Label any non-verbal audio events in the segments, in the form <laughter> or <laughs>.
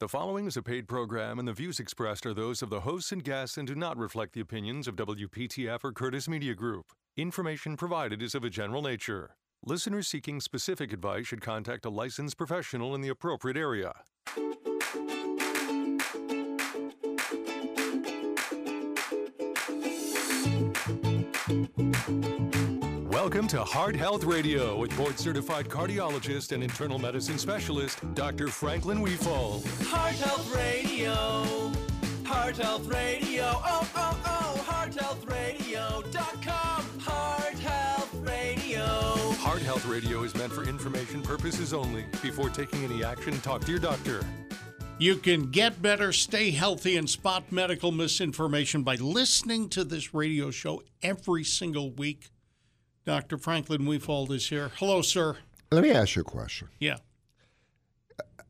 The following is a paid program, and the views expressed are those of the hosts and guests and do not reflect the opinions of WPTF or Curtis Media Group. Information provided is of a general nature. Listeners seeking specific advice should contact a licensed professional in the appropriate area. Welcome to Heart Health Radio with board certified cardiologist and internal medicine specialist, Dr. Franklin Wefald. Heart Health Radio. Heart Health Radio. Oh, oh, oh. HeartHealthRadio.com. Heart Health Radio. Heart Health Radio is meant for information purposes only. Before taking any action, talk to your doctor. You can get better, stay healthy, and spot medical misinformation by listening to this radio show every single week. Dr. Franklin Wefald is here. Hello, sir. Let me ask you a question. Yeah.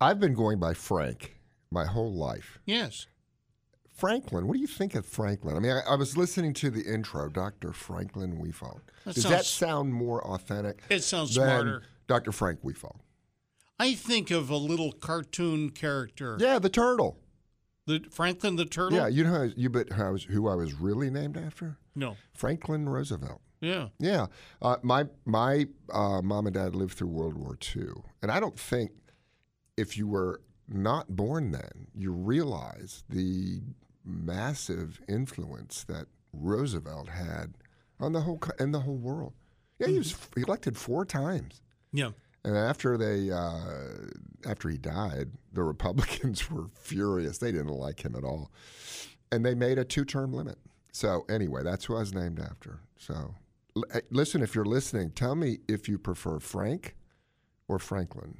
I've been going by Frank my whole life. Yes. Franklin, what do you think of Franklin? I mean, I, I was listening to the intro, Dr. Franklin Wefald. That Does sounds- that sound more authentic? It sounds smarter. Dr. Frank Wefald. I think of a little cartoon character. Yeah, the turtle. The Franklin the Turtle? Yeah, you know how, you bet how I was, who I was really named after? No. Franklin Roosevelt. Yeah. Yeah, uh, my my uh, mom and dad lived through World War II, and I don't think if you were not born then, you realize the massive influence that Roosevelt had on the whole in the whole world. Yeah, he was f- elected four times, Yeah. and after they uh, after he died, the <laughs> Republicans were furious. They didn't like him at all, and they made a two-term limit. So anyway, that's who I was named after. So Eh, listen, if you're listening, tell me if you prefer Frank or Franklin.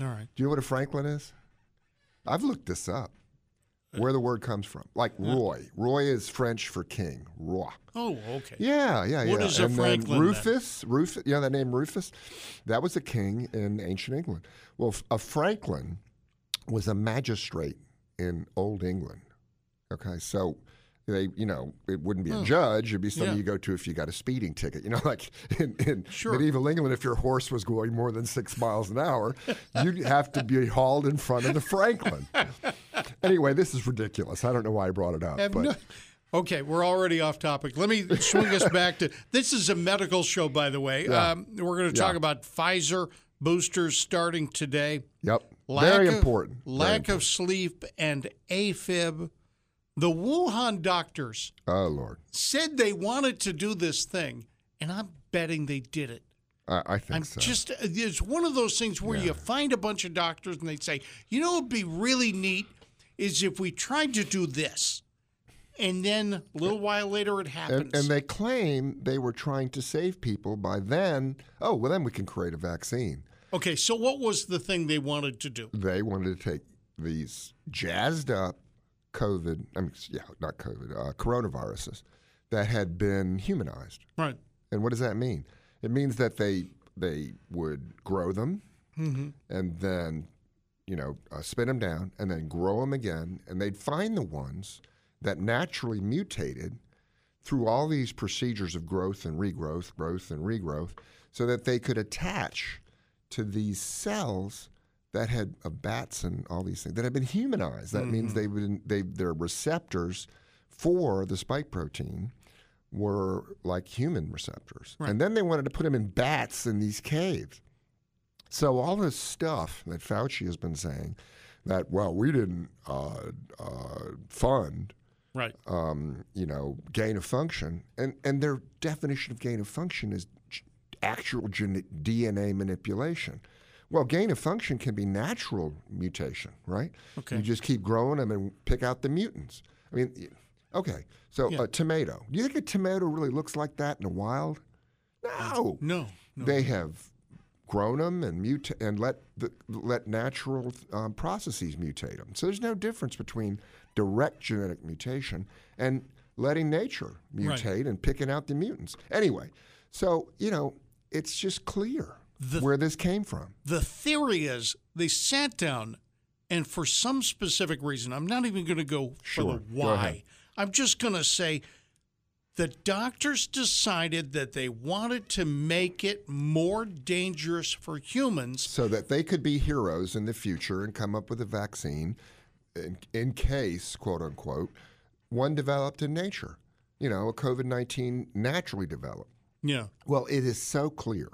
All right. Do you know what a Franklin is? I've looked this up. Uh, where the word comes from, like uh, Roy. Roy is French for king. Roy. Oh, okay. Yeah, yeah, yeah. What is a Franklin, then then? Rufus, Rufus, you know that name Rufus? That was a king in ancient England. Well, a Franklin was a magistrate in Old England. Okay, so they, you know, it wouldn't be a judge. It'd be somebody Yeah. you go to if you got a speeding ticket. You know, <laughs> like in, in Sure. medieval England, if your horse was going more than six miles an hour, you'd have to be hauled in front of the Franklin. <laughs> anyway, this is ridiculous. I don't know why I brought it up. But no- okay, we're already off topic. Let me swing us back to this is a medical show, by the way. Yeah. Um, we're going to talk Yeah. about Pfizer boosters starting today. Yep. Lack Very of- important. Very Lack important. of sleep and AFib. The Wuhan doctors Oh Lord, said they wanted to do this thing, and I'm betting they did it. I, I think I'm so. just, it's one of those things where you find a bunch of doctors and they say, you know, what would be really neat is if we tried to do this. And then a little while later it happens. and, and they claim they were trying to save people by then. Oh, well, then we can create a vaccine. okay, so what was the thing they wanted to do? They wanted to take these jazzed up COVID, I mean, yeah, not COVID, uh, coronaviruses that had been humanized. Right. And what does that mean? It means that they they would grow them and then, you know, uh, spin them down and then grow them again, and they'd find the ones that naturally mutated through all these procedures of growth and regrowth, growth and regrowth, so that they could attach to these cells that had uh, bats and all these things that had been humanized. That means they've been they their receptors for the spike protein were like human receptors, and then they wanted to put them in bats in these caves. So all this stuff that Fauci has been saying that well we didn't uh, uh, fund Right. um, you know, gain of function, and and their definition of gain of function is actual gen- DNA manipulation. Well, gain of function can be natural mutation, right? Okay. You just keep growing them and pick out the mutants. I mean, okay. So Yeah. a tomato. Do you think a tomato really looks like that in the wild? No. No. no. They have grown them and muta- and let the, let natural um, processes mutate them. So there's no difference between direct genetic mutation and letting nature Right. mutate and picking out the mutants. Anyway, so you know it's just clear The- where this came from. the theory is they sat down and for some specific reason, I'm not even going to go for Sure. Go why. I'm just going to say the doctors decided that they wanted to make it more dangerous for humans. so that they could be heroes in the future and come up with a vaccine in, in case, quote unquote, one developed in nature. You know, a COVID 19 naturally developed. Yeah. Well, it is so clear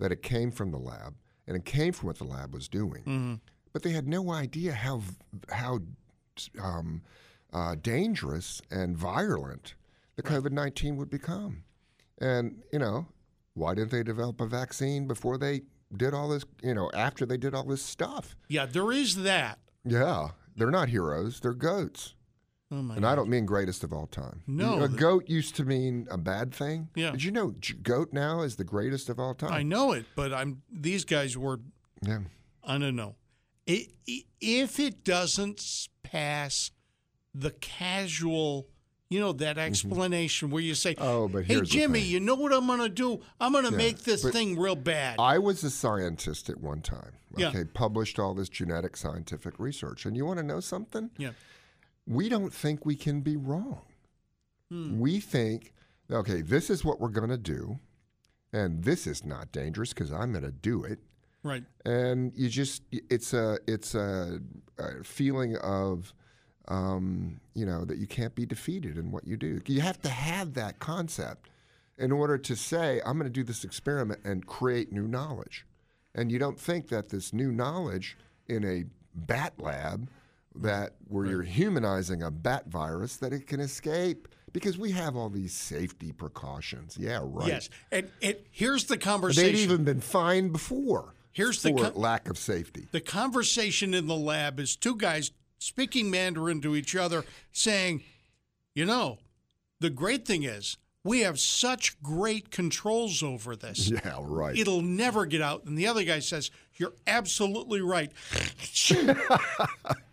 that it came from the lab and it came from what the lab was doing, but they had no idea how how um, uh, dangerous and virulent the COVID nineteen would become. And you know, why didn't they develop a vaccine before they did all this? You know, after they did all this stuff? Yeah, there is that. Yeah, they're not heroes; they're goats. Oh my And I don't mean greatest of all time. No. a goat used to mean a bad thing. Yeah. Did you know goat now is the greatest of all time? I know it, but I'm these guys were Yeah. I don't know. I i if it doesn't pass the casual, you know, that explanation where you say, Mm-hmm. Oh, but "Hey, Jimmy, you know what I'm going to do? I'm going to Yeah, make this thing real bad." I was a scientist at one time. Yeah. Published all this genetic scientific research. And you want to know something? yeah, We don't think we can be wrong. Hmm. We think, okay, this is what we're going to do, and this is not dangerous because I'm going to do it. right. and you just it's a it's a, a feeling of um, you know that you can't be defeated in what you do. You have to have that concept in order to say I'm going to do this experiment and create new knowledge. And you don't think that this new knowledge in a bat lab that where you're humanizing a bat virus that it can escape because we have all these safety precautions. Yeah, right. Yes, and, and here's the conversation. They've even been fined before. Here's the for lack of safety. the conversation in the lab is two guys speaking Mandarin to each other, saying, "You know, the great thing is we have such great controls over this." <laughs> Yeah, right. It'll never get out. And the other guy says, You're absolutely right. <laughs> <laughs>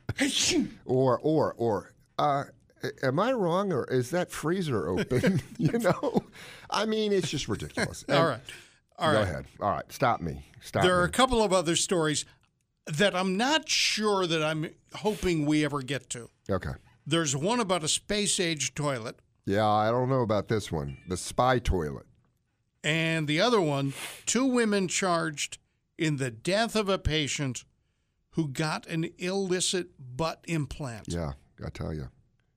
or or or uh, am I wrong or is that freezer open? <laughs> <laughs> you know, I mean, it's just ridiculous. All And- right. All go right. ahead. All right, stop me. Stop There are a couple of other stories that I'm not sure that I'm hoping we ever get to. okay. There's one about a space age toilet, Yeah, I don't know about this one. The spy toilet. and the other one, two women charged in the death of a patient who got an illicit butt implant. Yeah, I tell you.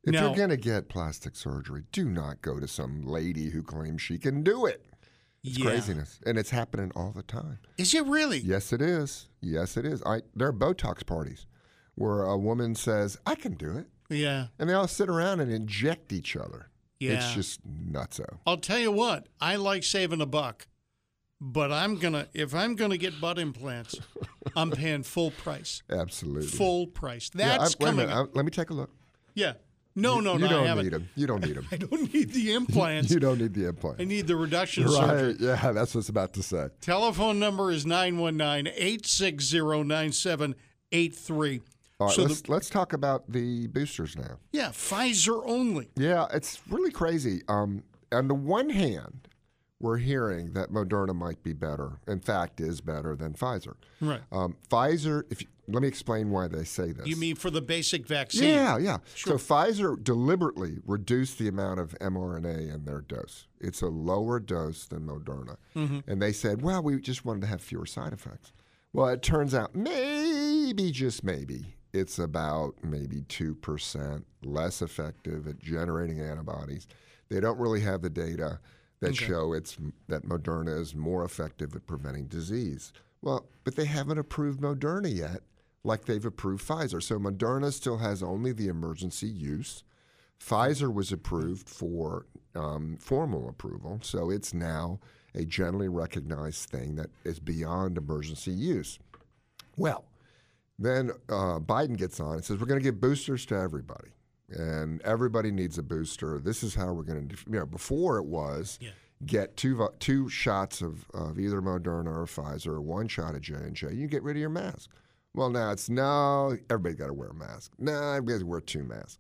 If Now- you're going to get plastic surgery, do not go to some lady who claims she can do it. It's Yeah. craziness. And it's happening all the time. Is it really? Yes, it is. Yes, it is. I, there are Botox parties where a woman says, I can do it. Yeah. And they all sit around and inject each other. Yeah, It's just nutso. I'll tell you what, I like saving a buck, but I'm gonna if I'm gonna get butt implants, I'm paying full price. <laughs> Absolutely. Full price. Yeah, I- That's coming. minute. I- let me take a look. yeah. No, no, you no. I don't need them. You don't need them. <laughs> I don't need the <laughs> implants. you don't need the implant. I need the reduction surgery. Yeah, that's what I about to say. Telephone number is 919-860-9783. All right, So let's, the, let's talk about the boosters now. yeah, Pfizer only. Yeah, it's really crazy. Um, on the one hand, we're hearing that Moderna might be better. In fact, is better than Pfizer. Right. Um, Pfizer. If you, let me explain why they say this. You mean for the basic vaccine? Yeah, yeah. So Pfizer deliberately reduced the amount of mRNA in their dose. It's a lower dose than Moderna. And they said, well, we just wanted to have fewer side effects. Well, it turns out maybe, just maybe, it's about maybe 2% less effective at generating antibodies. They don't really have the data that show it's that Moderna is more effective at preventing disease. Well, but they haven't approved Moderna yet, like they've approved Pfizer. So Moderna still has only the emergency use. Pfizer was approved for um, formal approval, so it's now a generally recognized thing that is beyond emergency use. Well, then uh, Biden gets on and says, We're going to give boosters to everybody. And everybody needs a booster. This is how we're going to, you know, before it was get two vo- two shots of, of either Moderna or Pfizer, or one shot of J and J. You get rid of your mask. Well, now it's no, everybody got to wear a mask. No, everybody has to wear two masks.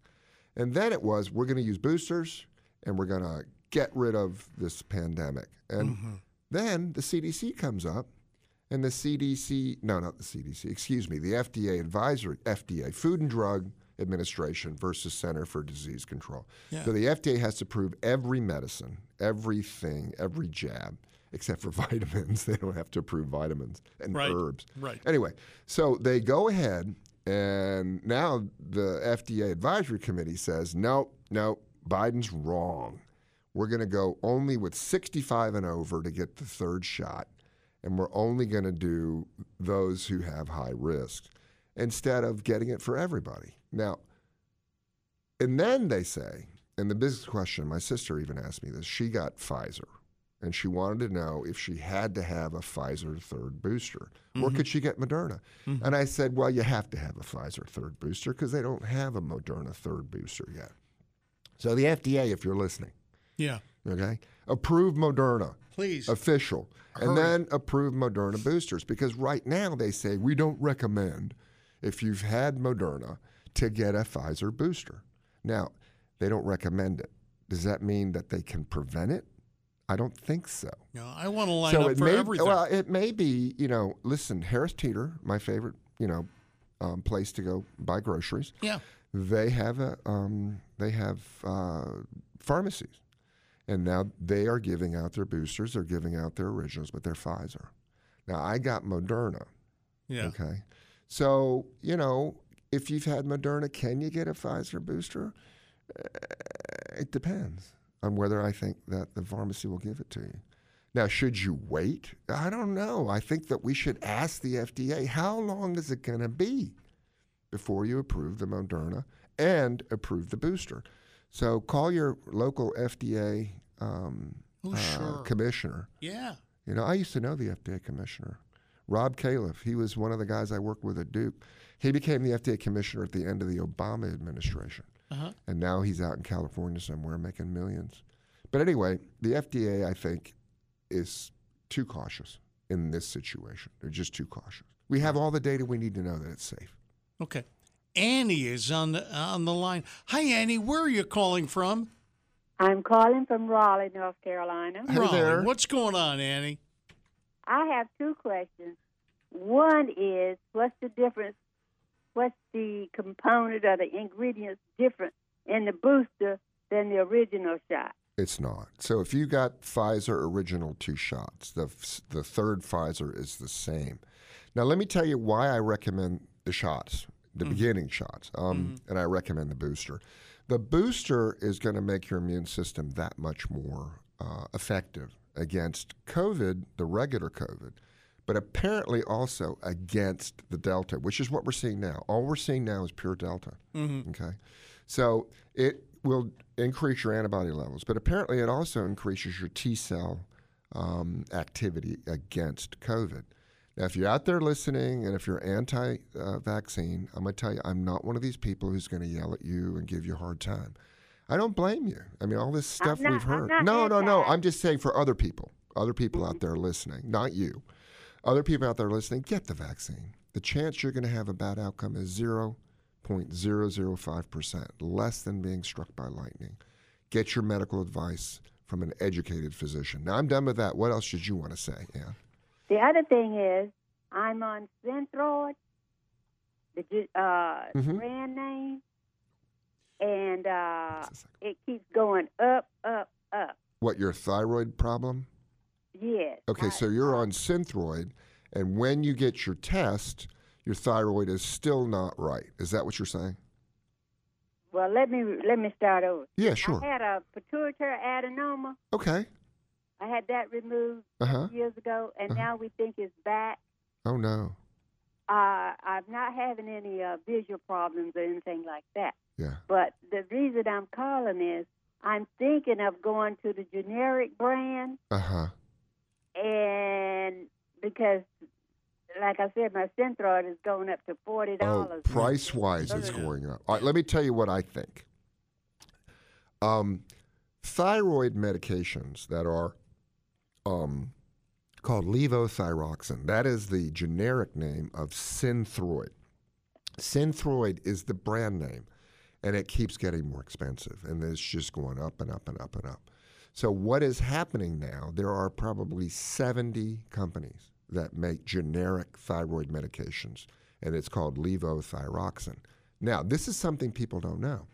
And then it was, we're going to use boosters and we're going to get rid of this pandemic. And mm-hmm. then the CDC comes up and the CDC, no, not the CDC, excuse me, the FDA advisory, FDA, Food and Drug Administration versus Center for Disease Control. Yeah. So the FDA has to prove every medicine, everything, every jab, <laughs> except for <laughs> vitamins. They don't have to approve vitamins and Right. herbs. Right. Anyway, so they go ahead, and now the FDA Advisory Committee says, no, no, Biden's wrong. We're going to go only with 65 and over to get the third shot, and we're only going to do those who have high risk instead of getting it for everybody. Now, and then they say, and the biggest question, my sister even asked me this, she got Pfizer. And she wanted to know if she had to have a Pfizer third booster, or mm-hmm. could she get Moderna? Mm-hmm. And I said, well, you have to have a Pfizer third booster because they don't have a Moderna third booster yet. So the FDA, if you're listening, Yeah. okay, approve Moderna Please. official, and then approve Moderna boosters because right now they say we don't recommend if you've had Moderna to get a Pfizer booster. Now they don't recommend it. Does that mean that they can prevent it? I don't think so. No, I want to line so up it for may everything. well it may be you know listen Harris Teeter my favorite you know um, place to go buy groceries yeah. they have a um, they have uh, pharmacies, and now they are giving out their boosters. They're giving out their originals, but they're Pfizer. Now I got Moderna. Yeah. Okay, so you know if you've had Moderna, can you get a Pfizer booster? Uh, It depends on whether I think that the pharmacy will give it to you. Now, should you wait? I don't know. I think that we should ask the FDA how long is it going to be before you approve the Moderna and approve the booster. So call your local FDA um, Oh, uh, sure. commissioner. Yeah. You know, I used to know the FDA commissioner, Rob Califf. He was one of the guys I worked with at Duke. He became the FDA commissioner at the end of the Obama administration, Uh-huh. and now he's out in California somewhere making millions. But anyway, the FDA, I think, is too cautious in this situation. They're just too cautious. We have all the data we need to know that it's safe. Okay. Annie is on the on the line. Hi, Annie. Where are you calling from? I'm calling from Raleigh, North Carolina. Hey Raleigh. there. What's going on, Annie? I have two questions. One is what's the difference? What's the component or the ingredients different in the booster than the original shot? It's not. So if you got Pfizer original two shots, the the third Pfizer is the same. Now let me tell you why I recommend the shots, the beginning shots, um, and I recommend the booster. The booster is going to make your immune system that much more uh, effective against COVID, the regular COVID, but apparently also against the Delta, which is what we're seeing now. All we're seeing now is pure Delta. Okay. So it will increase your antibody levels, but apparently it also increases your T cell um, activity against COVID. Now, if you're out there listening and if you're anti uh, vaccine, I'm going to tell you, I'm not one of these people who's going to yell at you and give you a hard time. I don't blame you. I mean, all this stuff not- we've heard. No, no, no. I'm just saying for other people, other people out there listening, not you. Other people out there listening, get the vaccine. The chance you're going to have a bad outcome is 0.005%, less than being struck by lightning. Get your medical advice from an educated physician. Now, I'm done with that. What else did you want to say? Yeah. The other thing is I'm on Synthroid, the uh, Mhm. brand name, and uh, Just a second. it keeps going up, up, up. What, your thyroid problem? Yes. Okay, I- so you're on Synthroid, and when you get your test, your thyroid is still not right. Is that what you're saying? Well, let me let me start over. Yeah, sure. I had a pituitary adenoma. Okay. I had that removed Uh huh. years ago, and Uh-huh. now we think it's back. Oh, no. Uh, I'm not having any uh, visual problems or anything like that. Yeah. But the reason I'm calling is I'm thinking of going to the generic brand, Uh huh. and because, like I said, my Synthroid is going up to forty dollars. Oh, price wise, it's going up. All right, let me tell you what I think. Um, thyroid medications that are um, called levothyroxine, that is the generic name of Synthroid. Synthroid is the brand name, and it keeps getting more expensive, and it's just going up and up and up and up. So, what is happening now? There are probably 70 companies that make generic thyroid medications, and it's called levothyroxine. Now, this is something people don't know.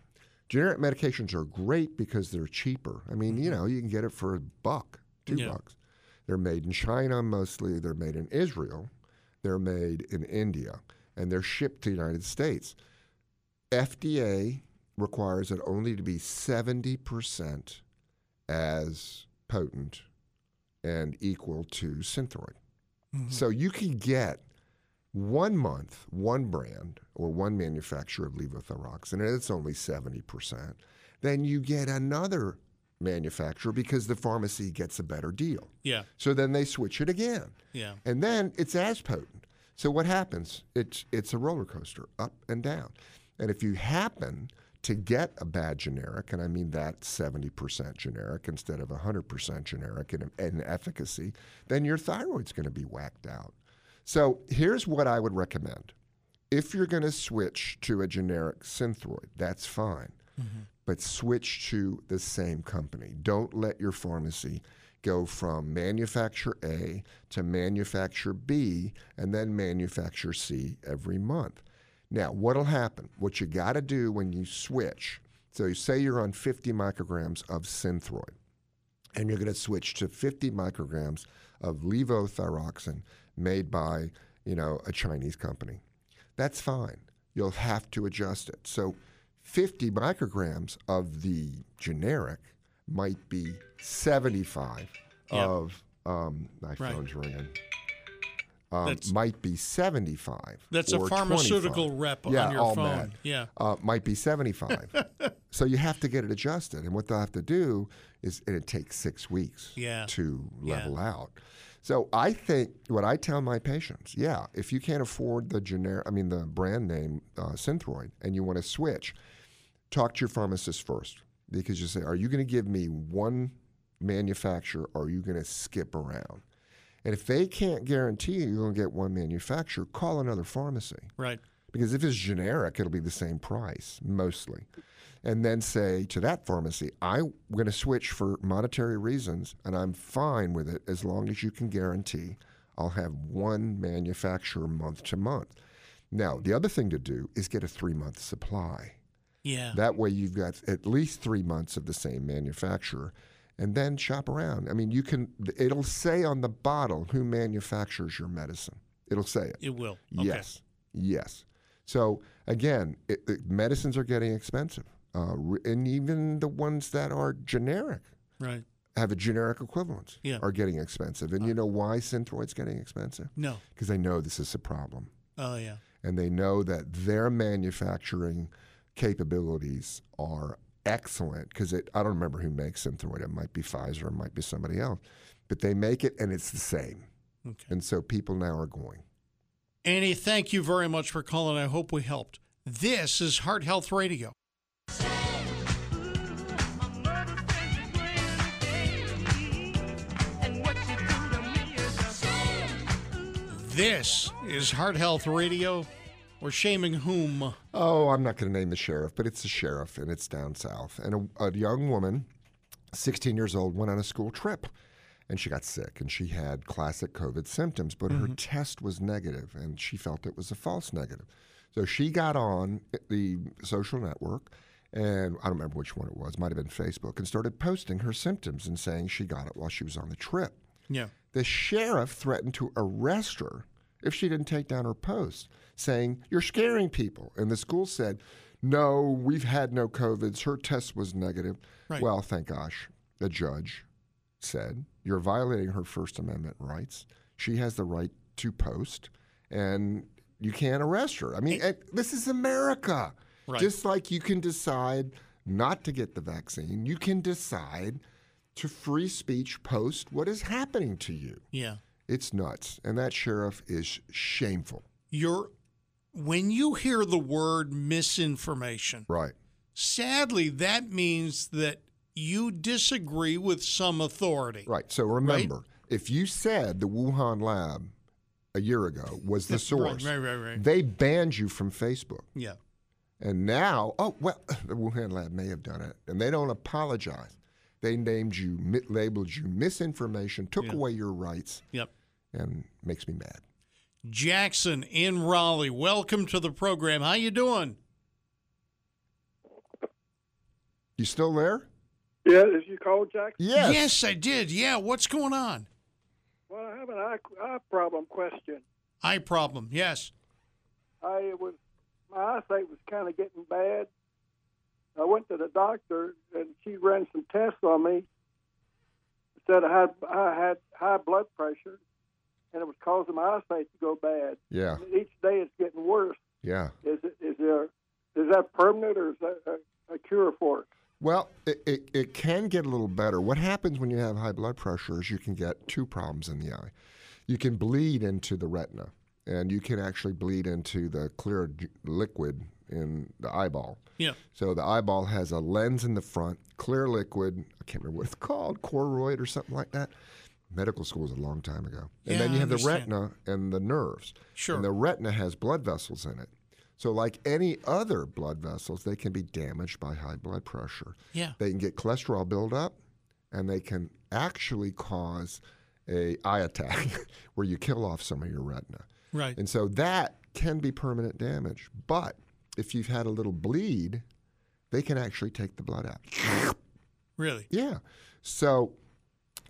Generic medications are great because they're cheaper. I mean, you know, you can get it for a buck, two Mm-hmm. Yeah. bucks. They're made in China mostly. They're made in Israel. They're made in India, and they're shipped to the United States. FDA requires it only to be 70% as potent and equal to Synthroid. Mm-hmm. So you can get one month, one brand, or one manufacturer of levothyroxine, and it's only 70%. Then you get another manufacturer because the pharmacy gets a better deal. Yeah. So then they switch it again. Yeah. And then it's as potent. So what happens? It's it's a roller coaster, up and down. And if you happen to get a bad generic, and I mean that 70% generic instead of 100% generic in, in efficacy, then your thyroid's going to be whacked out. So here's what I would recommend. If you're going to switch to a generic Synthroid, that's fine. Mm-hmm. But switch to the same company. Don't let your pharmacy go from manufacturer A to manufacturer B and then manufacturer C every month. Now, what'll happen? What you got to do when you switch, so you say you're on 50 micrograms of Synthroid, and you're going to switch to 50 micrograms of levothyroxine made by, you know, a Chinese company. That's fine. You'll have to adjust it. So 50 micrograms of the generic might be 75 Yeah. of um, my Right. phone's ringing. Um, might be 75. That's a pharmaceutical 25. rep yeah, on your all phone. mad Yeah. uh, might be 75. <laughs> so you have to get it adjusted. And what they'll have to do is, and it takes six weeks Yeah. to Yeah. level out. So I think what I tell my patients, yeah, if you can't afford the generic, I mean the brand name uh, Synthroid, and you want to switch, talk to your pharmacist first because you say, are you going to give me one manufacturer or are you going to skip around? And if they can't guarantee you you're going to get one manufacturer, call another pharmacy. Right. Because if it's generic, it'll be the same price mostly. And then say to that pharmacy, I'm going to switch for monetary reasons, and I'm fine with it as long as you can guarantee I'll have one manufacturer month to month. Now, the other thing to do is get a three month supply. Yeah. That way, you've got at least three months of the same manufacturer, and then shop around. I mean, you can. It'll say on the bottle who manufactures your medicine. It'll say it. it will. Okay. Yes, yes. So again, it, it- medicines are getting expensive, uh, and even the ones that are generic Right. have a generic equivalent Yeah. are getting expensive. And you know why Synthroid's getting expensive? No. Because they know this is a problem, Oh yeah. and they know that their manufacturing capabilities are excellent. Because it I don't remember who makes Synthroid. It might be Pfizer, it might be somebody else, but they make it, and it's the same. Okay. And so people now are going. Annie, thank you very much for calling. I hope we helped. This is Heart Health Radio. This is Heart Health Radio. We're shaming whom? Oh, I'm not going to name the sheriff, but it's the sheriff, and it's down south. And a, a young woman, 16 years old, went on a school trip, and she got sick, and she had classic COVID symptoms, but her mm-hmm. test was negative, and she felt it was a false negative. So she got on the social network, and I don't remember which one it was, might have been Facebook, and started posting her symptoms and saying she got it while she was on the trip. Yeah. The sheriff threatened to arrest her if she didn't take down her post, saying, You're scaring people. And the school said, No, we've had no COVIDs. Her test was negative. Right. Well, thank gosh. The judge said, You're violating her First Amendment rights. She has the right to post, and you can't arrest her. I mean, eh, this is America. Right. Just like you can decide not to get the vaccine, you can decide to free speech post what is happening to you. Yeah. It's nuts. And that sheriff is shameful. You're when you hear the word misinformation, Right. sadly that means that you disagree with some authority. Right. So remember, if you said the Wuhan lab a year ago was the <laughs> source, right, right, right. they banned you from Facebook. Yeah. And now, oh, well, <laughs> the Wuhan lab may have done it. And they don't apologize. They named you, labeled you misinformation, took Yeah. away your rights, Yep. and makes me mad. Jackson in Raleigh, welcome to the program. How you doing? You still there? Yeah, is you call Jackson? Yes. Yes, I did. Yeah, what's going on? Well, I have an eye, eye problem question. Eye problem. Yes. I was my eyesight was kind of getting bad. I went to the doctor and she ran some tests on me. Said I had I had high blood pressure, and it was causing my eyesight to go bad. Yeah. And each day it's getting worse. Yeah. Is it is there is that permanent or is that a, a cure for it? Well, it, it, it can get a little better. What happens when you have high blood pressure is you can get two problems in the eye. You can bleed into the retina, and you can actually bleed into the clear liquid in the eyeball. Yeah. So the eyeball has a lens in the front, clear liquid. I can't remember what it's called, choroid or something like that. Medical school was a long time ago. And Yeah, then you have the retina and the nerves. Sure. And the retina has blood vessels in it. So, like any other blood vessels, they can be damaged by high blood pressure. Yeah. They can get cholesterol buildup, and they can actually cause a eye attack <laughs> where you kill off some of your retina. Right. And so that can be permanent damage. But if you've had a little bleed, they can actually take the blood out. Really. yeah. So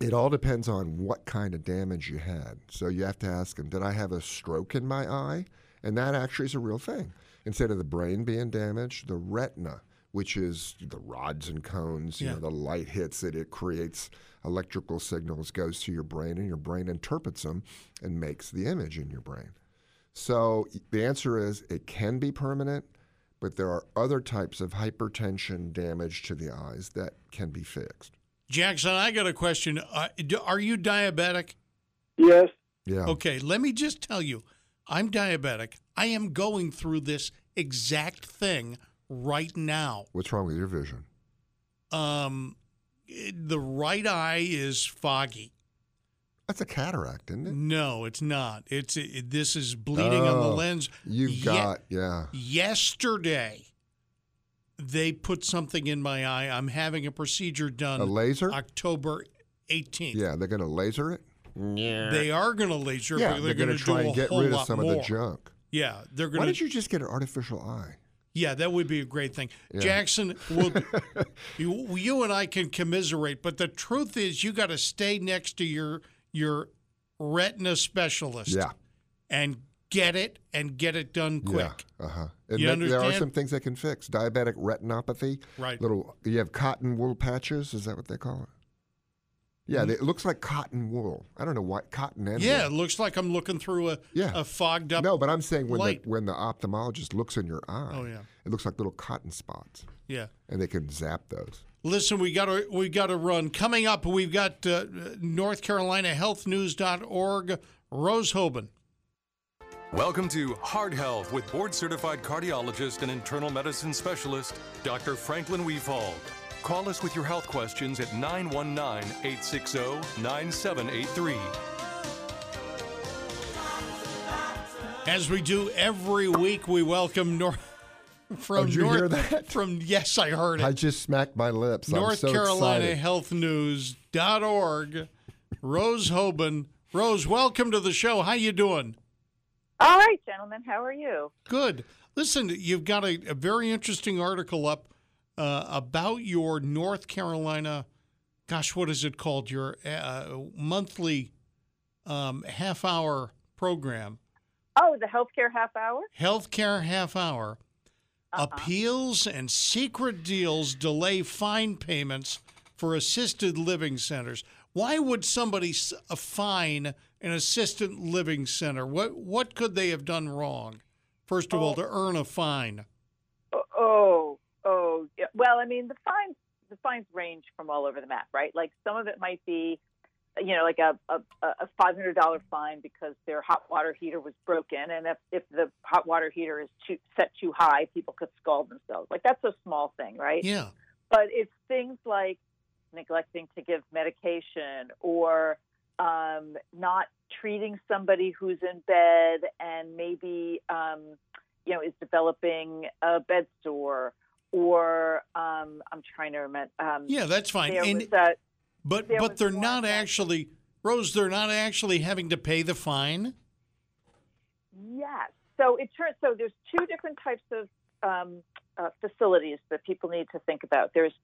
it all depends on what kind of damage you had. So you have to ask them, did I have a stroke in my eye? And that actually is a real thing. Instead of the brain being damaged, the retina, which is the rods and cones, you Yeah. know, the light hits it, it creates electrical signals, goes to your brain, and your brain interprets them and makes the image in your brain. So the answer is it can be permanent, but there are other types of hypertension damage to the eyes that can be fixed. Jackson, I got a question. Uh, do- are you diabetic? Yes. Yeah. Okay, let me just tell you, I'm diabetic. I am going through this exact thing right now. What's wrong with your vision? Um, the right eye is foggy. That's a cataract, isn't it? No, it's not. It's it, this is bleeding on the Oh, lens. You've Ye- got, yeah. yesterday. They put something in my eye. I'm having a procedure done. A laser? October 18th. Yeah, they're going to laser it? Yeah. They are going to laser, yeah, but they're they're, going going to to try and get rid of some more. of the junk. Yeah, they're going Why to. don't you just get an artificial eye? Yeah, that would be a great thing. Yeah. Jackson, will <laughs> you, you and I can commiserate, but the truth is, you got to stay next to your your retina specialist. Yeah. and get it and get it done quick. Yeah. Uh huh. And You that- there are some things they can fix. Diabetic retinopathy. Right. Little. You have cotton wool patches. Is that what they call it? Yeah, they, it looks like cotton wool. I don't know why cotton and Mm-hmm. Yeah, it looks like I'm looking through a Yeah. a fogged up. No, but I'm saying when the, when the ophthalmologist looks in your eye, Oh, yeah. it looks like little cotton spots, Yeah. and they can zap those. Listen, we got to we got to run. Coming up, we've got uh, North Carolina HealthNews.org. Rose Hoban. Welcome to Heart Health with board certified cardiologist and internal medicine specialist, Dr. Franklin Wefald. Call us with your health questions at 919 860 9783. As we do every week, we welcome North <laughs> from Oh, did you North hear that? <laughs> from yes, I heard it. I just smacked my lips. I'm North so Carolina excited. Health News.org. Rose Hoban. Rose, welcome to the show. How you doing? All right, gentlemen, how are you? Good. Listen, you've got a, a very interesting article up uh, about your North Carolina, gosh, what is it called? Your uh, monthly um, half hour program, Oh, the healthcare half hour? Healthcare Half Hour. Appeals and secret deals delay fine payments for assisted living centers. Why would somebody uh, fine an assisted living center? What what could they have done wrong? First of all, to earn a fine. Oh, oh, oh, yeah. Well, I mean, the fines the fines range from all over the map, right? Like some of it might be, you know, like a a, a five hundred dollar fine because their hot water heater was broken, and if if the hot water heater is too, set too high, people could scald themselves. Like that's a small thing, right? Yeah. but it's things like neglecting to give medication or um, not treating somebody who's in bed and maybe um, you know is developing a bed sore or um, I'm trying to remember. Um, Yeah, that's fine. And- a, But but they're not that- actually Rose. They're not actually having to pay the fine. Yes. So it turns so there's two different types of um, uh, facilities that people need to think about. There's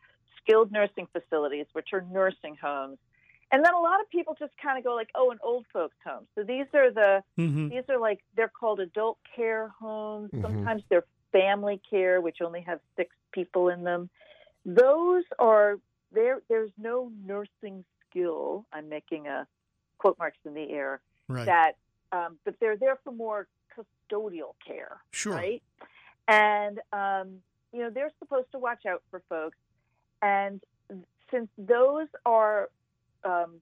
skilled nursing facilities, which are nursing homes, and then a lot of people just kind of go like, "Oh, an old folks' home." So these are the Mhm. these are like they're called adult care homes. Mhm. Sometimes they're family care, which only have six people in them. Those are there. There's no nursing skill. I'm making a quote marks in the air Right. that, um, but they're there for more custodial care, Sure. right? And um, you know they're supposed to watch out for folks, and since those are um,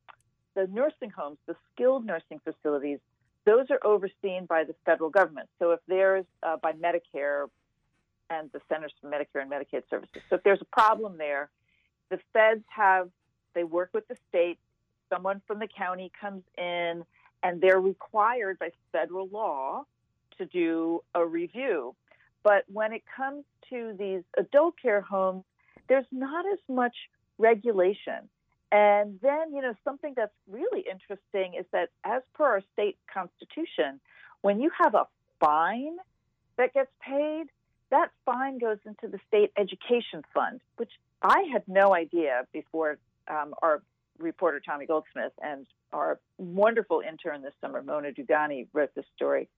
the nursing homes, the skilled nursing facilities, those are overseen by the federal government. So if there's uh, by Medicare and the Centers for Medicare and Medicaid Services. So if there's a problem there, the feds have they work with the state. Someone from the county comes in, and they're required by federal law to do a review. But when it comes to these adult care homes, there's not as much regulation. And then, you know, something that's really interesting is that as per our state constitution, when you have a fine that gets paid, that fine goes into the state education fund, which I had no idea before um, our reporter Tommy Goldsmith and our wonderful intern this summer, Mona Dugani, wrote this story.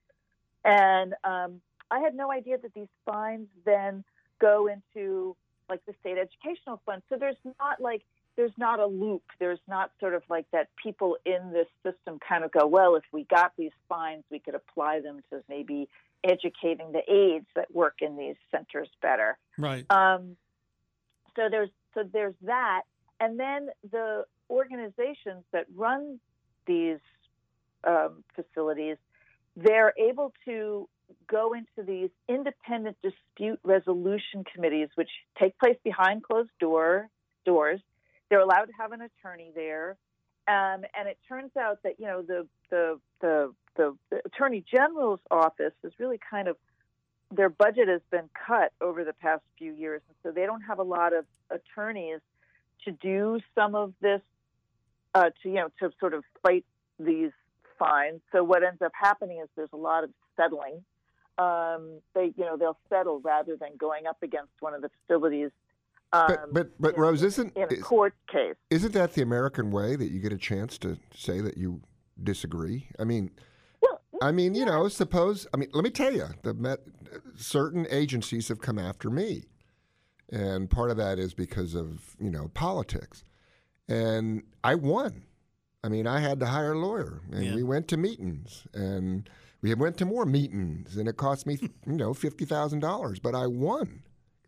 And um, I had no idea that these fines then go into like the state educational fund. So there's not like there's not a loop. There's not sort of like that people in this system kind of go, well, if we got these fines, we could apply them to maybe educating the aides that work in these centers better. Right. Um, so there's so there's that, and then the organizations that run these um, facilities, they're able to go into these independent dispute resolution committees, which take place behind closed door doors. They're allowed to have an attorney there, um, and it turns out that you know the the the the, the attorney general's office is really kind of their budget has been cut over the past few years, and so they don't have a lot of attorneys to do some of this, uh, to you know, to sort of fight these fines. So what ends up happening is there's a lot of settling. Um, they, you know, they'll settle rather than going up against one of the facilities. Um, But but but in- Rose, isn't in a is- court case. isn't that the American way that you get a chance to say that you disagree? I mean, Well, I mean, you know, suppose I mean, let me tell you, the met, certain agencies have come after me, and part of that is because of you know politics, and I won. I mean, I had to hire a lawyer, and Yeah. we went to meetings, and we went to more meetings, and it cost me, <laughs> you know, fifty thousand dollars, but I won.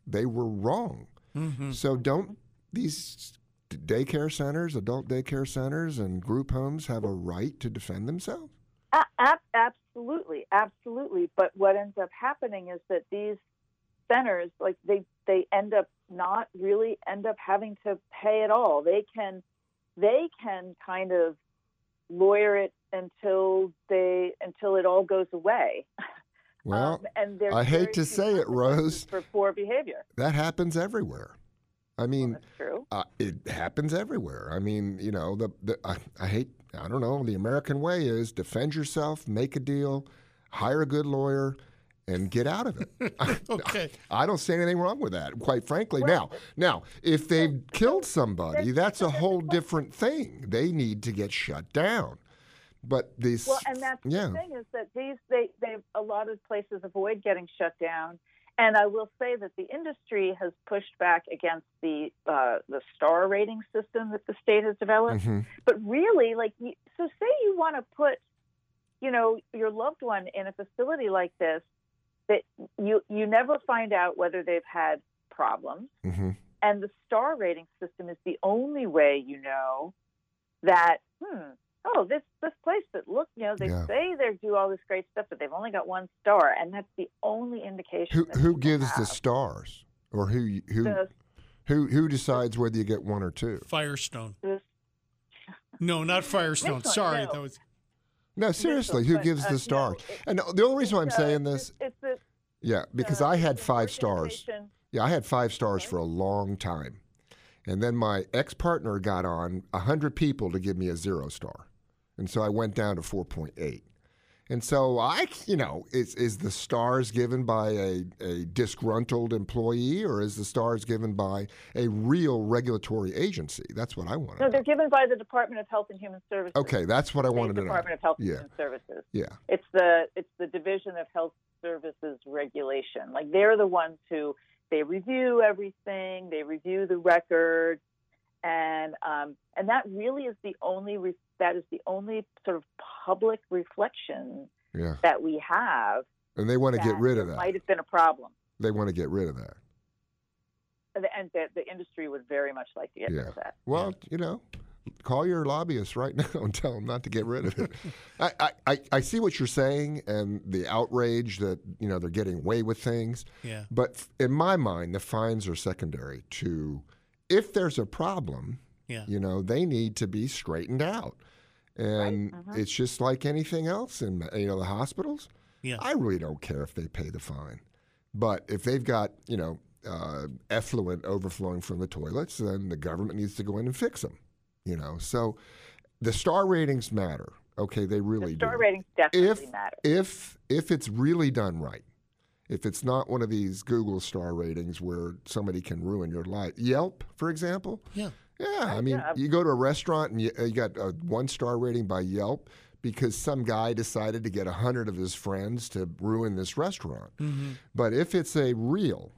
They were wrong. Mm-hmm. So don't these daycare centers, adult daycare centers, and group homes have a right to defend themselves? Absolutely, absolutely. But what ends up happening is that these centers, like they, they end up not really end up having to pay at all. They can, they can kind of lawyer it until they until it all goes away. <laughs> Well, um, and I hate to say it, Rose. for poor behavior. that happens everywhere. I mean, That's true. uh, it happens everywhere. I mean, you know, the, the I, I hate. I don't know. The American way is defend yourself, make a deal, hire a good lawyer, and get out of it. <laughs> Okay. I don't see anything wrong with that, quite frankly. now, now, if they've killed somebody, that's a whole different thing. They need to get shut down. But this, Well, and that's yeah, the thing is that these they they a lot of places avoid getting shut down, and I will say that the industry has pushed back against the uh, the star rating system that the state has developed. Mhm. But really, like, so say you want to put, you know, your loved one in a facility like this, that you you never find out whether they've had problems, Mm-hmm. and the star rating system is the only way you know that hmm oh this this place that look you know they Yeah. say they do all this great stuff but they've only got one star and that's the only indication who who people gives the stars, or who who The- who who decides whether you get one or two? Firestone. the- No, not Firestone. Michelin, Sorry, no. that was No, seriously, who but, gives uh, the no, stars? it- And the only reason why I'm uh, saying this, it's, it's a- yeah, because uh, I had five stars. Yeah, I had five stars for a long time. And then my ex partner got on 100 people to give me a zero star. And so I went down to 4.8. And so I, you know, is is the stars given by a, a disgruntled employee or is the stars given by a real regulatory agency? That's what I want to No, they're given by the Department of Health and Human Services. Okay, that's what I State wanted to know. Department of Health and Yeah. Human Services. Yeah. It's the it's the Division of Health Services Regulation. Like they're the ones who they review everything, they review the records, and um, and that really is the only re- that is the only sort of public reflection Yeah. that we have. And they want to get rid of that. Might have been a problem, They want to get rid of that. and the, and the, the industry would very much like to get rid of that. Well, you know, call your lobbyists right <laughs> now and tell them not to get rid of it. <laughs> I, I, I, I see what you're saying and the outrage that, you know, they're getting away with things. Yeah. But in my mind, the fines are secondary to if there's a problem, Yeah. you know, they need to be straightened out. And uh-huh. it's just like anything else in, you know, the hospitals. Yeah. I really don't care if they pay the fine. But if they've got, you know, uh, effluent overflowing from the toilets, then the government needs to go in and fix them. You know, so the star ratings matter. Okay, they really The star do. ratings definitely if matter. if if it's really done right, if it's not one of these Google star ratings where somebody can ruin your life, Yelp, for example. Yeah. Yeah, I mean, yeah. you go to a restaurant and you, uh, you got a one star rating by Yelp because some guy decided to get a hundred of his friends to ruin this restaurant. Mm-hmm. But if it's a real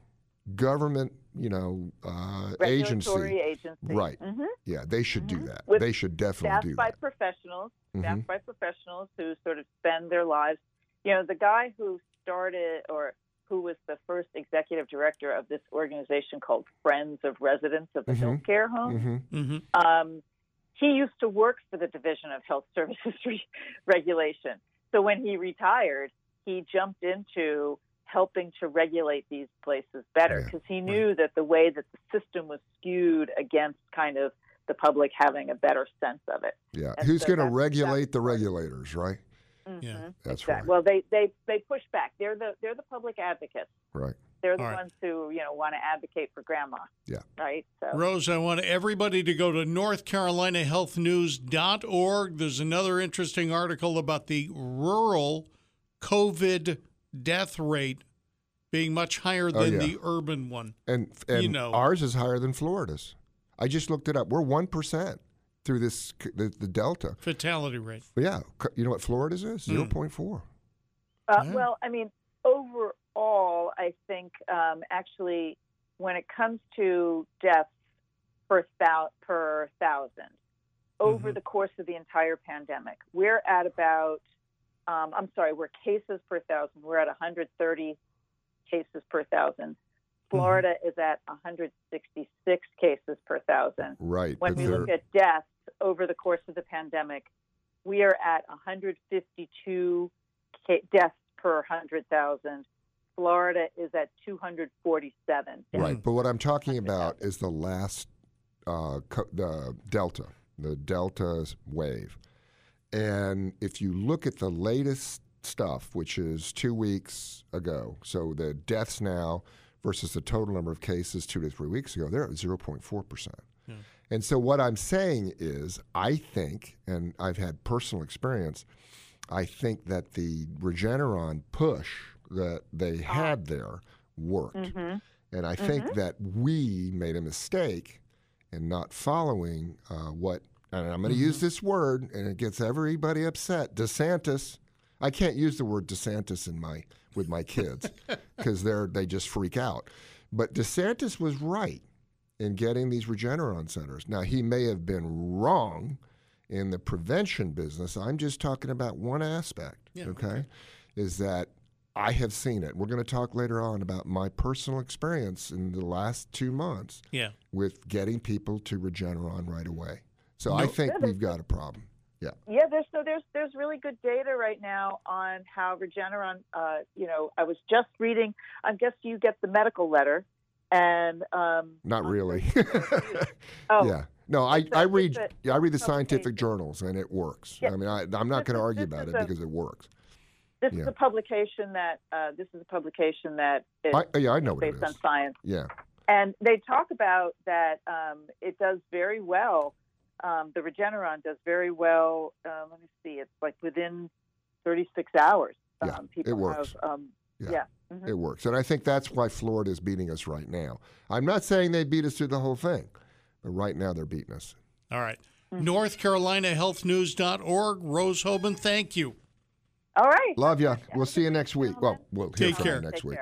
government, you know, uh, Regulatory agency, agency. right? Mhm. Yeah, they should do that. With they should definitely staffed do by that. professionals, Mhm. staffed by professionals who sort of spend their lives. You know, the guy who started or who was the first executive director of this organization called Friends of Residents of the Mhm. Healthcare Home. hmm Mm-hmm. Um, he used to work for the Division of Health Services <laughs> Re- Regulation. So when he retired, he jumped into helping to regulate these places better Yeah, because he knew that the way that the system was skewed against kind of the public having a better sense of it. Yeah, And who's so going to regulate the that's part of it. regulators, right? Yeah. Mhm. That's Exactly. right. Well, they, they they push back. They're the they're the public advocates. Right. They're the All right. ones who you know want to advocate for grandma. Yeah. Right. So Rose, I want everybody to go to NorthCarolinaHealthNews.org. There's another interesting article about the rural COVID death rate being much higher Oh, than yeah. the urban one. And and You know. ours is higher than Florida's. I just looked it up. We're one percent through this the, the delta. Fatality rate. Yeah, you know what Florida's is? Hmm. Zero point four. Uh, Yeah. Well, I mean, overall, I think um, actually, when it comes to deaths per thou- per thousand over Mhm. the course of the entire pandemic, we're at about. Um, I'm sorry, we're cases per thousand. We're at 130 cases per thousand. Florida is at 166 cases per thousand. Right. When we look at deaths over the course of the pandemic, we are at 152 deaths per 100,000. Florida is at 247. deaths. Right, but what I'm talking about is the last, uh, co- the Delta, the Delta wave. And if you look at the latest stuff, which is two weeks ago, so the deaths now versus the total number of cases two to three weeks ago, they're at 0.4%. And so what I'm saying is, I think, and I've had personal experience, I think that the Regeneron push that they ah. had there worked. Mm-hmm. And I think mm-hmm. that we made a mistake in not following uh, what, and I'm going to use mm-hmm. this word, and it gets everybody upset. DeSantis. I can't use the word DeSantis in my with my kids <laughs> because they're they just freak out. But DeSantis was right in getting these Regeneron centers. Now he may have been wrong in the prevention business. I'm just talking about one aspect. Yeah, okay, is that I have seen it. We're going to talk later on about my personal experience in the last two months Yeah. with getting people to Regeneron right away. So I No- think we've got a problem. Yeah. Yeah, there's so there's there's really good data right now on how Regeneron. Uh, you know, I was just reading. I guess you get the medical letter, and um, Not really. <laughs> Oh, yeah. No, I, I read a I read the scientific journals and it works. Yeah. I mean, I, I'm not going to argue about it a- because it works. this Yeah. is a publication that uh, this is a publication that is I, yeah, I know based on science. Yeah. And they talk about that um, it does very well. Um, the Regeneron does very well. Uh, let me see. It's like within 36 hours. Yeah, um, people it works. have. Um, Yeah. yeah. Mhm. It works. And I think that's why Florida is beating us right now. I'm not saying they beat us through the whole thing, but right now they're beating us. All right. North Carolina Health Rose Hoban, thank you. All right. Love ya. We'll see you next week. Well, we'll hear Take from care. you next Take week.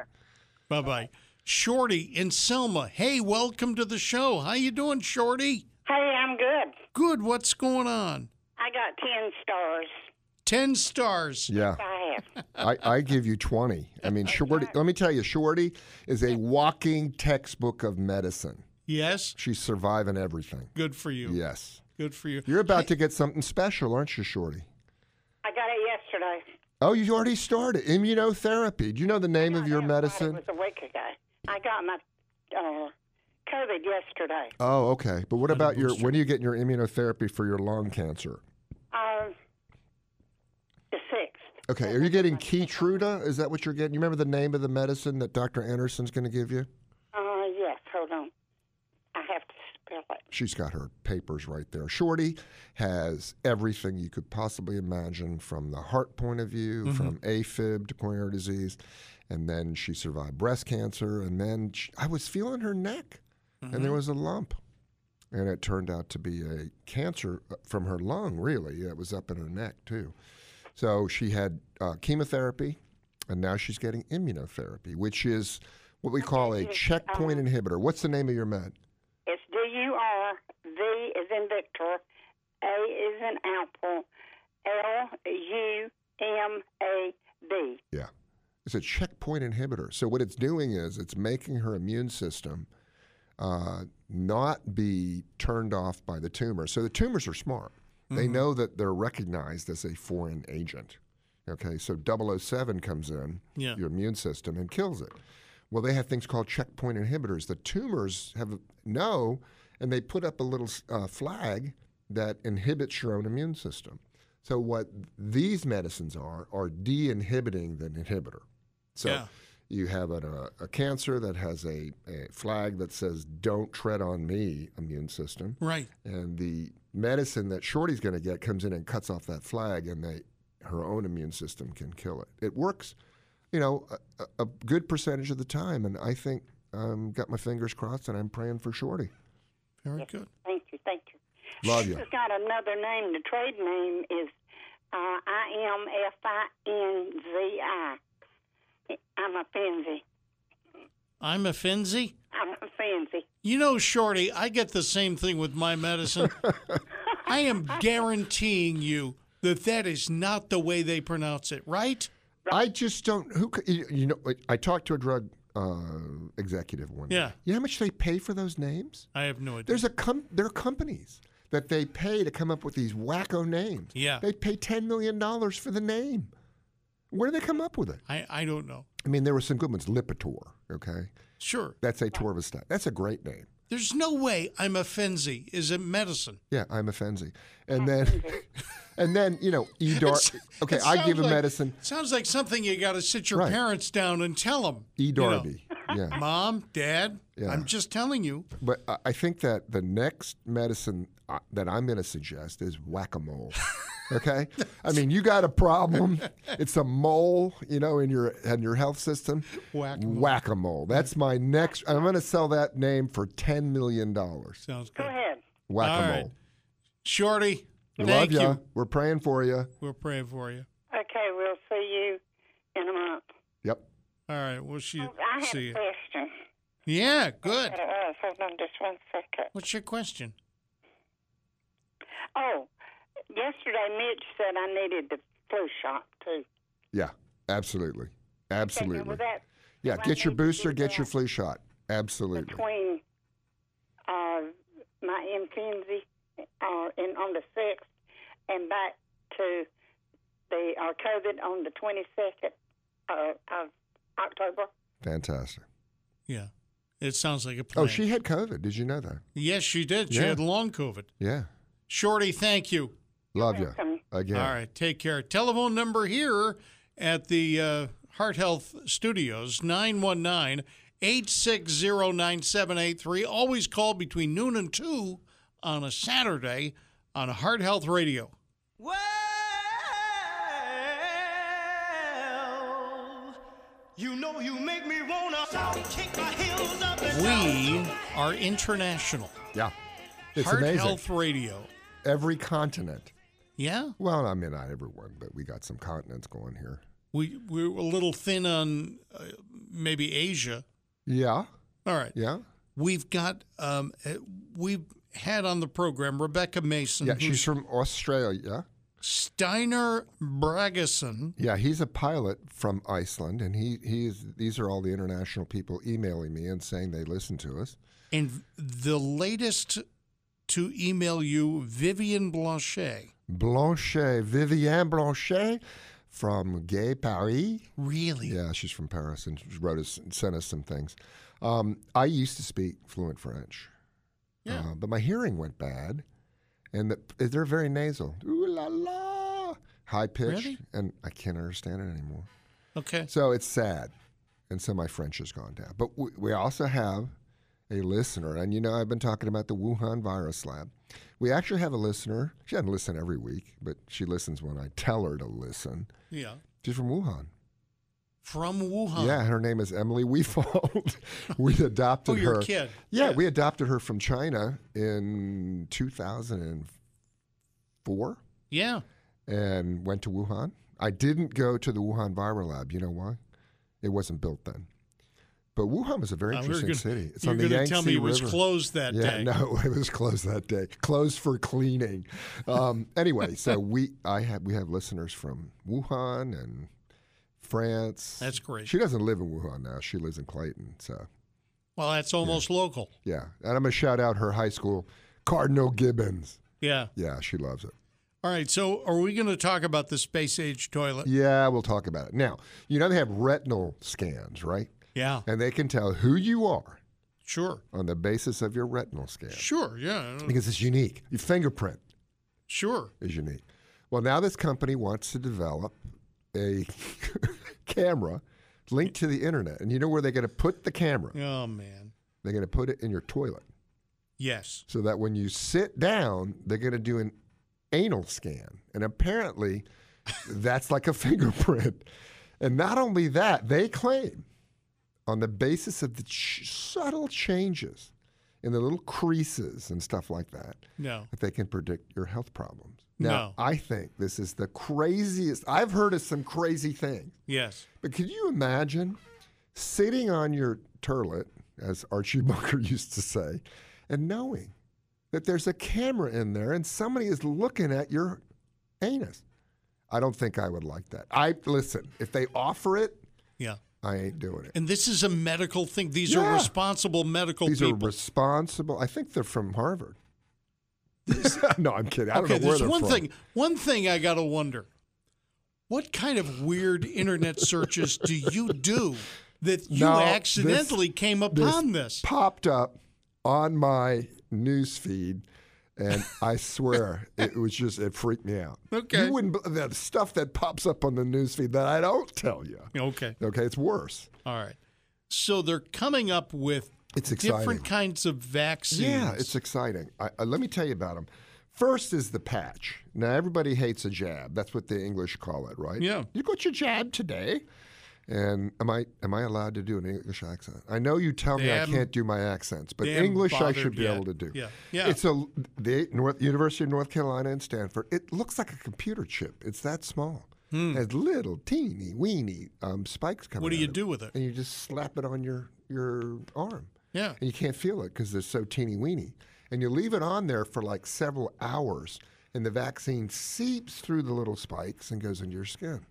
Bye bye. Shorty in Selma. Hey, welcome to the show. How you doing, Shorty? Hey, I'm good. Good. What's going on? I got 10 stars. Ten stars. Yeah. I have. I, I give you 20. I mean, Shorty, let me tell you, Shorty is a walking textbook of medicine. Yes. She's surviving everything. Good for you. Yes. Good for you. You're about to get something special, aren't you, Shorty? I got it yesterday. Oh, you already started immunotherapy. Do you know the name of your I thought medicine? It was a week ago. I got my uh, COVID yesterday. Oh, okay. But what about your? When are you getting your immunotherapy for your lung cancer? Uh, the 6th. Okay. Are you getting Keytruda? Is that what you're getting? You remember the name of the medicine that Dr. Anderson's going to give you? Uh, yes, hold on. I have to spell it. She's got her papers right there. Shorty has everything you could possibly imagine from the heart point of view, from AFib to coronary disease. And then she survived breast cancer. And then she, I was feeling her neck, and there was a lump. And it turned out to be a cancer uh, from her lung, really. It was up in her neck, too. So she had uh, chemotherapy, and now she's getting immunotherapy, which is what we call a checkpoint inhibitor. What's the name of your med? It's D U R V is in Victor, A is in Apple, L U M A B. Yeah. It's a checkpoint inhibitor. So what it's doing is it's making her immune system uh, not be turned off by the tumor. So the tumors are smart. They know that they're recognized as a foreign agent. Okay, so 007 comes in, Yeah. your immune system, and kills it. Well, they have things called checkpoint inhibitors. The tumors have no, and they put up a little uh, flag that inhibits your own immune system. So what these medicines are are de-inhibiting the inhibitor. So Yeah. you have a, a, a cancer that has a, a flag that says "Don't tread on me" immune system, Right. and the medicine that Shorty's going to get comes in and cuts off that flag, and they her own immune system can kill it. It works, you know, a, a- a good percentage of the time, and I think I've um, got my fingers crossed, and I'm praying for Shorty. Very good. Thank you, thank you. Love you. It's got another name. The trade name is uh, I M F I N Z I. I'm a Finzi. I'm a Finzi. I'm a Finzi. You know, Shorty, I get the same thing with my medicine. <laughs> I am guaranteeing you that that is not the way they pronounce it, right? I just don't. Who you, you know? I talked to a drug uh, executive one. day. Yeah. You know how much they pay for those names? I have no idea. There's a com- there are companies that they pay to come up with these wacko names. Yeah. They pay ten million dollars for the name. Where do they come up with it? I, I don't know. I mean, there were some good ones. Lipitor. Okay, Sure. that's atorvastatin. That's a great name. There's no way I'm a Finzi is a medicine. Yeah, I'm a Fenzi. And then, <laughs> and then you know, Edar. Okay, It I give sounds a like- medicine. Sounds like something you got to sit your Right. parents down and tell them. E Darby. Yeah. <laughs> Mom, Dad, Yeah. I'm just telling you. But I- I think that the next medicine uh, that I'm going to suggest is whack a mole. <laughs> Okay, I mean you got a problem. It's a mole, you know, in your in your health system. Whack-a-mole. Whack a mole. That's my next. I'm going to sell that name for ten million dollars. Sounds good. Go ahead. Whack All a right. mole. Shorty, We Love thank ya. you. We're praying for you. We're praying for you. Okay, we'll see you in a month. Yep. All right, we'll see, oh, I have see a you. question. Yeah, good. What it was. Hold on just one second. What's your question? Oh, yesterday Mitch said I needed the flu shot too. Yeah. Absolutely. Absolutely. Was that Yeah. do I Get your booster. Get your flu shot. Absolutely. between uh, my influenza uh, in on the sixth and back to the uh, COVID on the twenty second uh, of October. Fantastic. Yeah, it sounds like a plan. Oh, she had COVID. Did you know that? Yes, she did. She Yeah. had long COVID. Yeah. Shorty, thank you. Love you again. All right, take care. Telephone number here at the uh, Heart Health Studios 919 860 9783. Always call between noon and 2 on a Saturday on Heart Health Radio. Well, you know you make me wanna kick my heels up We are international. Yeah. It's Heart amazing. Health Radio. Every continent. Yeah. Well, I mean, not everyone, but we got some continents going here. We we're a little thin on uh, maybe Asia. Yeah. All right. Yeah. We've got um, uh, we've had on the program Rebecca Mason. Yeah. She's from Australia. Steiner Bragason. Yeah, he's a pilot from Iceland, and he he's these are all the international people emailing me and saying they listen to us. And the latest to email you, Vivian Blanchet. Blanchet, Vivienne Blanchet from Gay Paris. Really? Yeah, she's from Paris and she wrote us sent us some things. Um, I used to speak fluent French, Yeah. uh, but my hearing went bad, and the, they're very nasal. Ooh la la, high pitched, Really? and I can't understand it anymore. Okay. So it's sad, and so my French has gone down. But we, we also have a listener, and you know I've been talking about the Wuhan virus lab. We actually have a listener. She doesn't listen every week, but she listens when I tell her to listen. Yeah. She's from Wuhan. From Wuhan. Yeah, her name is Emily Wefald. <laughs> we adopted Oh, your her. kid. Yeah, Yeah. we adopted her from China in 2004 Yeah. and went to Wuhan. I didn't go to the Wuhan Viral Lab. You know why? It wasn't built then. But Wuhan was a very Uh, interesting gonna- city. It's on the Yangtze tell me it was closed that yeah, day. <laughs> no, it was closed that day. Closed for cleaning. Um, <laughs> anyway, so we I have we have listeners from Wuhan and France. That's great. She doesn't live in Wuhan now. She lives in Clayton. So Well, that's almost local. yeah, and I'm gonna shout out her high school, Cardinal Gibbons. Yeah. Yeah, she loves it. All right. So, are we going to talk about the space age toilet? Yeah, we'll talk about it now. You know they have retinal scans, right? Yeah. And they can tell who you are Sure. on the basis of your retinal scan Sure. Yeah. because it's unique. Your fingerprint Sure. is unique. Well, now this company wants to develop a <laughs> camera linked to the internet, and you know where they're going to put the camera? Oh man. They're going to put it in your toilet. Yes. so that when you sit down, they're going to do an anal scan. And apparently, <laughs> that's like a fingerprint. And not only that, they claim on the basis of the ch- subtle changes in the little creases and stuff like that, No. that they can predict your health problems. Now, No. I think this is the craziest. I've heard of some crazy things. Yes. But can you imagine sitting on your turlet, as Archie <laughs> Bunker used to say, and knowing that there's a camera in there and somebody is looking at your anus? I don't think I would like that. I listen, if they offer it. I ain't doing it. And this is a medical thing. These are responsible medical These people. are responsible. I think they're from Harvard. <laughs> no, I'm kidding. I don't okay, know where they're one from. thing. One thing I gotta wonder: what kind of weird internet searches do you do that you No, accidentally came upon this? popped up on my news feed, and I swear it was just it freaked me out. Okay. you wouldn't that stuff that pops up on the news feed that I don't tell you. Okay, Okay, it's worse. all right. So they're coming up with It's exciting. different kinds of vaccines. Yeah, it's exciting. I, I, let me tell you about them. First is the patch. Now everybody hates a jab. That's what the English call it, right? Yeah. You got your jab today. And am I am I allowed to do an English accent? I know you tell They me I can't do my accents, but English I should be yet. able to do. Yeah. Yeah. It's a the North University of North Carolina and Stanford. It looks like a computer chip. It's that small. It has little teeny weeny um, spikes coming. Hmm. What do you do with it? And you just slap it on your your arm Yeah. and you can't feel it because they're so teeny weeny. And you leave it on there for like several hours, and the vaccine seeps through the little spikes and goes into your skin.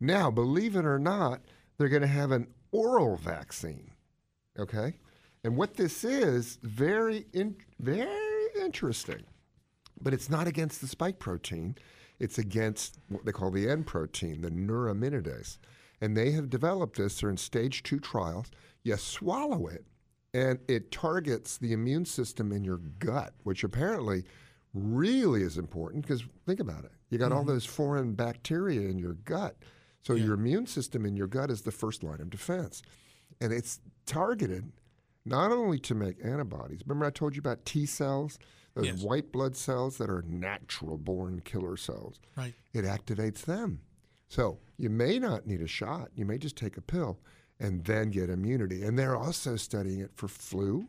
Now, believe it or not, they're going to have an oral vaccine. Okay, and what this is very in, very interesting, but it's not against the spike protein. It's against what they call the N protein, the neuraminidase. And they have developed this. They're in stage two trials. You swallow it, and it targets the immune system in your gut, which apparently really is important because think about it. You got all mm-hmm. those foreign bacteria in your gut. So your immune system in your gut is the first line of defense. And it's targeted not only to make antibodies. Remember I told you about T cells, those Yes. white blood cells that are natural born killer cells. Right. It activates them. So you may not need a shot. You may just take a pill. and then get immunity. And they're also studying it for flu,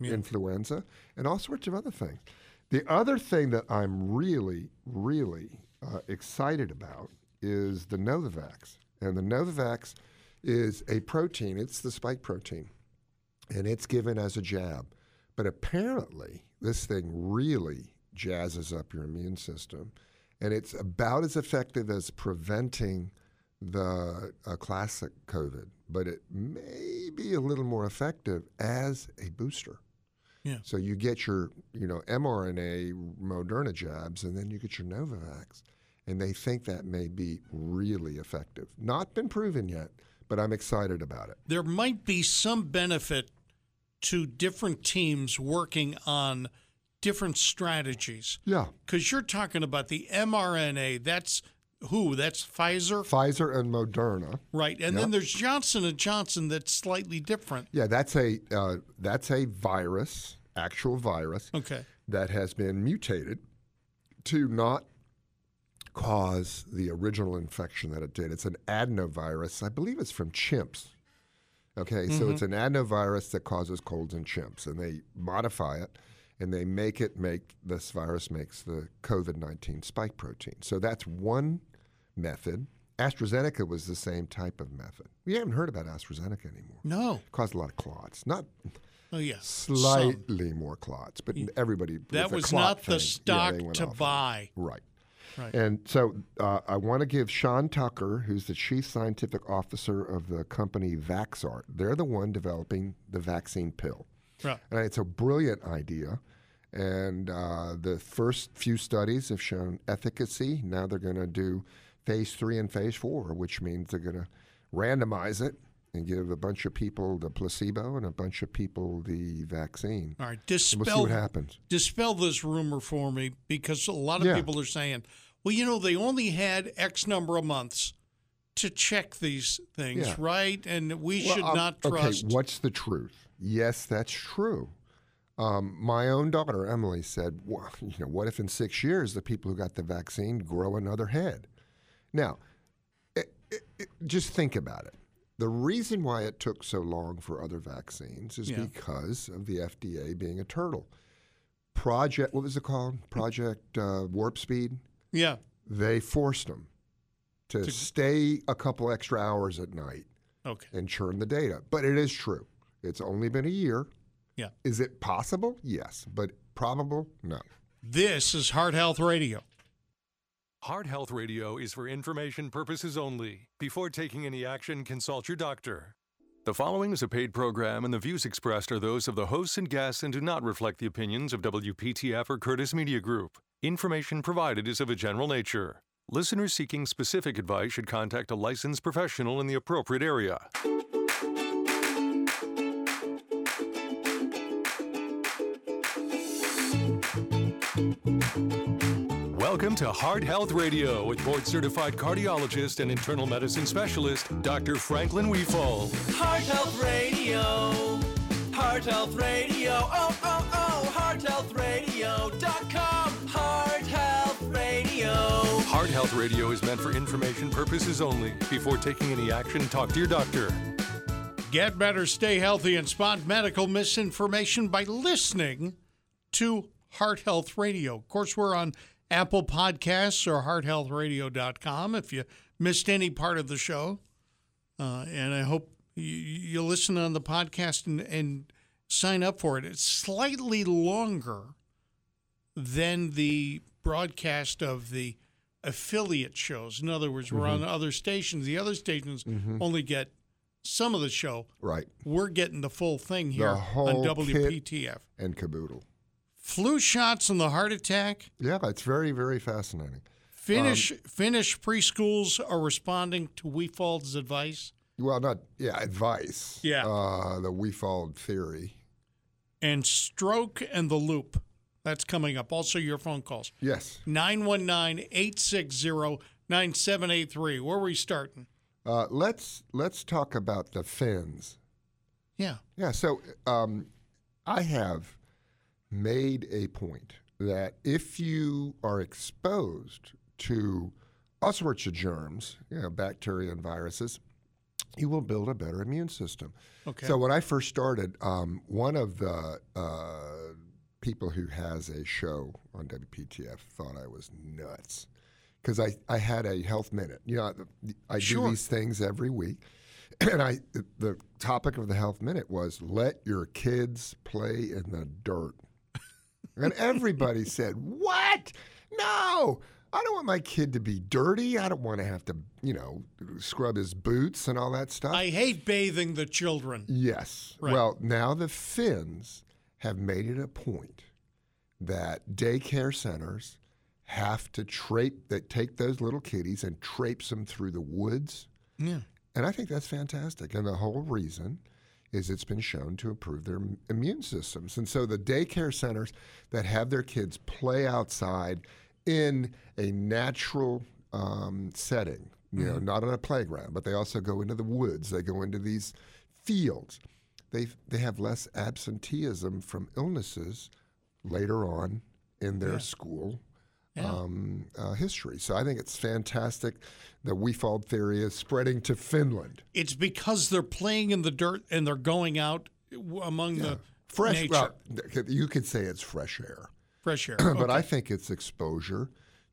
influenza, and all sorts of other things. The other thing that I'm really, really uh, excited about is the Novavax. And the Novavax is a protein, it's the spike protein, and it's given as a jab. But apparently, this thing really jazzes up your immune system, and it's about as effective as preventing the uh, classic COVID, but it may be a little more effective as a booster. Yeah. So you get your, you know, mRNA Moderna jabs, and then you get your Novavax, and they think that may be really effective. Not been proven yet, but I'm excited about it. There might be some benefit to different teams working on different strategies. Yeah. Because you're talking about the mRNA. That's who? That's Pfizer, Pfizer and Moderna. right? And Yep. then there's Johnson and Johnson. That's slightly different. Yeah, that's a uh, that's a virus, actual virus Okay. that has been mutated to not cause the original infection that it did. It's an adenovirus. I believe it's from chimps. Okay, so it's mm-hmm. an adenovirus that causes colds in chimps, and they modify it, and they make it make this virus makes the COVID nineteen spike protein. So that's one method. AstraZeneca was the same type of method. We haven't heard about AstraZeneca anymore. No. It caused a lot of clots, not Oh yeah. Some. slightly more clots, but everybody That was not the thing, yeah, stock went to buy. Right. Right. And so uh, I want to give Sean Tucker, who's the chief scientific officer of the company Vaxart, they're the one developing the vaccine pill. Right. And it's a brilliant idea. And uh, the first few studies have shown efficacy. Now they're going to do phase three and phase four, which means they're going to randomize it and give a bunch of people the placebo and a bunch of people the vaccine. All right. And we'll see Dispel what happens. dispel this rumor for me because a lot of Yeah. people are saying, well, you know, they only had X number of months to check these things, Yeah. right? And we Well, should um, not trust. Okay, what's the truth? Yes, that's true. Um, my own daughter Emily said, well, "You know, what if in six years the people who got the vaccine grow another head?" Now, it, it, it- just think about it. The reason why it took so long for other vaccines is Yeah. because of the FDA being a turtle. Project, what was it called? Project uh, Warp Speed. Yeah. They forced them to, To- stay a couple extra hours at night Okay. and churn the data. But it is true. It's only been a year. Yeah. Is it possible? Yes. But probable? No. This is Heart Health Radio. Heart Health Radio is for information purposes only. Before taking any action, consult your doctor. The following is a paid program, and the views expressed are those of the hosts and guests and do not reflect the opinions of WPTF or Curtis Media Group. Information provided is of a general nature. Listeners seeking specific advice should contact a licensed professional in the appropriate area. Welcome to Heart Health Radio with board certified cardiologist and internal medicine specialist, Dr. Franklin Wefald. Heart Health Radio. Heart Health Radio. Oh. Radio is meant for information purposes only. Before taking any action, talk to your doctor. Get better, stay healthy, and spot medical misinformation by listening to Heart Health Radio. Of course, we're on Apple Podcasts or hearthealthradio.com if you missed any part of the show. Uh, and I hope you, you listen on the podcast and, and sign up for it. It's slightly longer than the broadcast of the affiliate shows. In other words, we're on mm-hmm. other stations. The other stations mm-hmm. only get some of the show. Right. We're getting the full thing here on. WPTF. And caboodle. Flu shots and the heart attack. Yeah, it's very, very fascinating. Finnish um, Finnish preschools are responding to Wefald's advice. Well, not, yeah, advice. Yeah. Uh, the Wefald theory. And stroke and the loop. That's coming up. Also, your phone calls. Yes. 919 860 9783. Where are we starting? Uh, let's let's talk about the Finns. Yeah. Yeah. So um, I have made a point that if you are exposed to all sorts of germs, you know, bacteria and viruses, you will build a better immune system. Okay. So when I first started, um, one of the uh, people who has a show on WPTF thought I was nuts because I, I had a health minute. You know, I Sure. do these things every week, <clears throat> and I the topic of the health minute was let your kids play in the dirt, and <laughs> everybody said, "What? No." I don't want my kid to be dirty. I don't want to have to, you know, scrub his boots and all that stuff. I hate bathing the children. Yes. Right. Well, now the Finns have made it a point that daycare centers have to trape that take those little kitties and traipse them through the woods. Yeah. And I think that's fantastic. And the whole reason is it's been shown to improve their immune systems. And so the daycare centers that have their kids play outside in a natural um, setting, you know, not on a playground, but they also go into the woods, they go into these fields. They they have less absenteeism from illnesses later on in their Yeah. school Yeah. um, uh, history. So I think it's fantastic. that Wefald theory is spreading to Finland. It's because they're playing in the dirt and they're going out among the Fresh, nature. well, you could say it's fresh air, <clears throat> fresh air. but I think it's exposure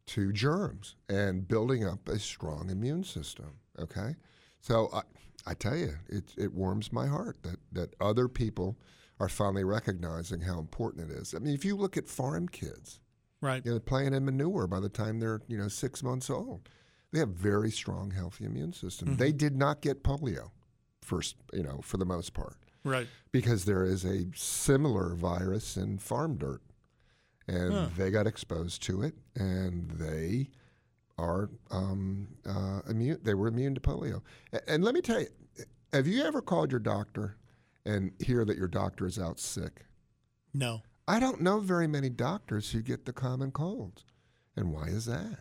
to germs and building up a strong immune system. Okay, so I, I tell you, it it warms my heart that that other people are finally recognizing how important it is. I mean, if you look at farm kids, right. you know, playing in manure by the time they're you know six months old. They have very strong, healthy immune system. Mm-hmm. They did not get polio, first, you know, for the most part, Right. because there is a similar virus in farm dirt, and Huh. they got exposed to it, and they are um, uh, immune. They were immune to polio. And let me tell you, have you ever called your doctor and hear that your doctor is out sick? No. I don't know very many doctors who get the common colds. And why is that?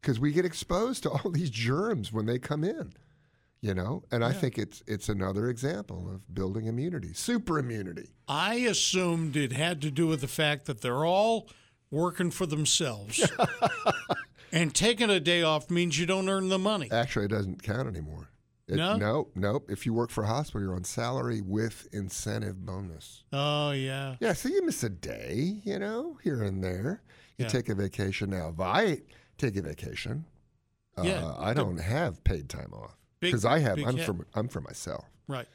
Because we get exposed to all these germs when they come in, you know? And I think it's it's another example of building immunity, super immunity. I assumed it had to do with the fact that they're all working for themselves. <laughs> and taking a day off means you don't earn the money. Actually, it doesn't count anymore. It, No? Nope, nope. If you work for a hospital, you're on salary with incentive bonus. Oh, yeah. Yeah, so you miss a day, you know, here and there. You Yeah. take a vacation. Now, if I take a vacation, uh, Yeah, I don't have paid time off because I have. I'm for I'm for myself, Right.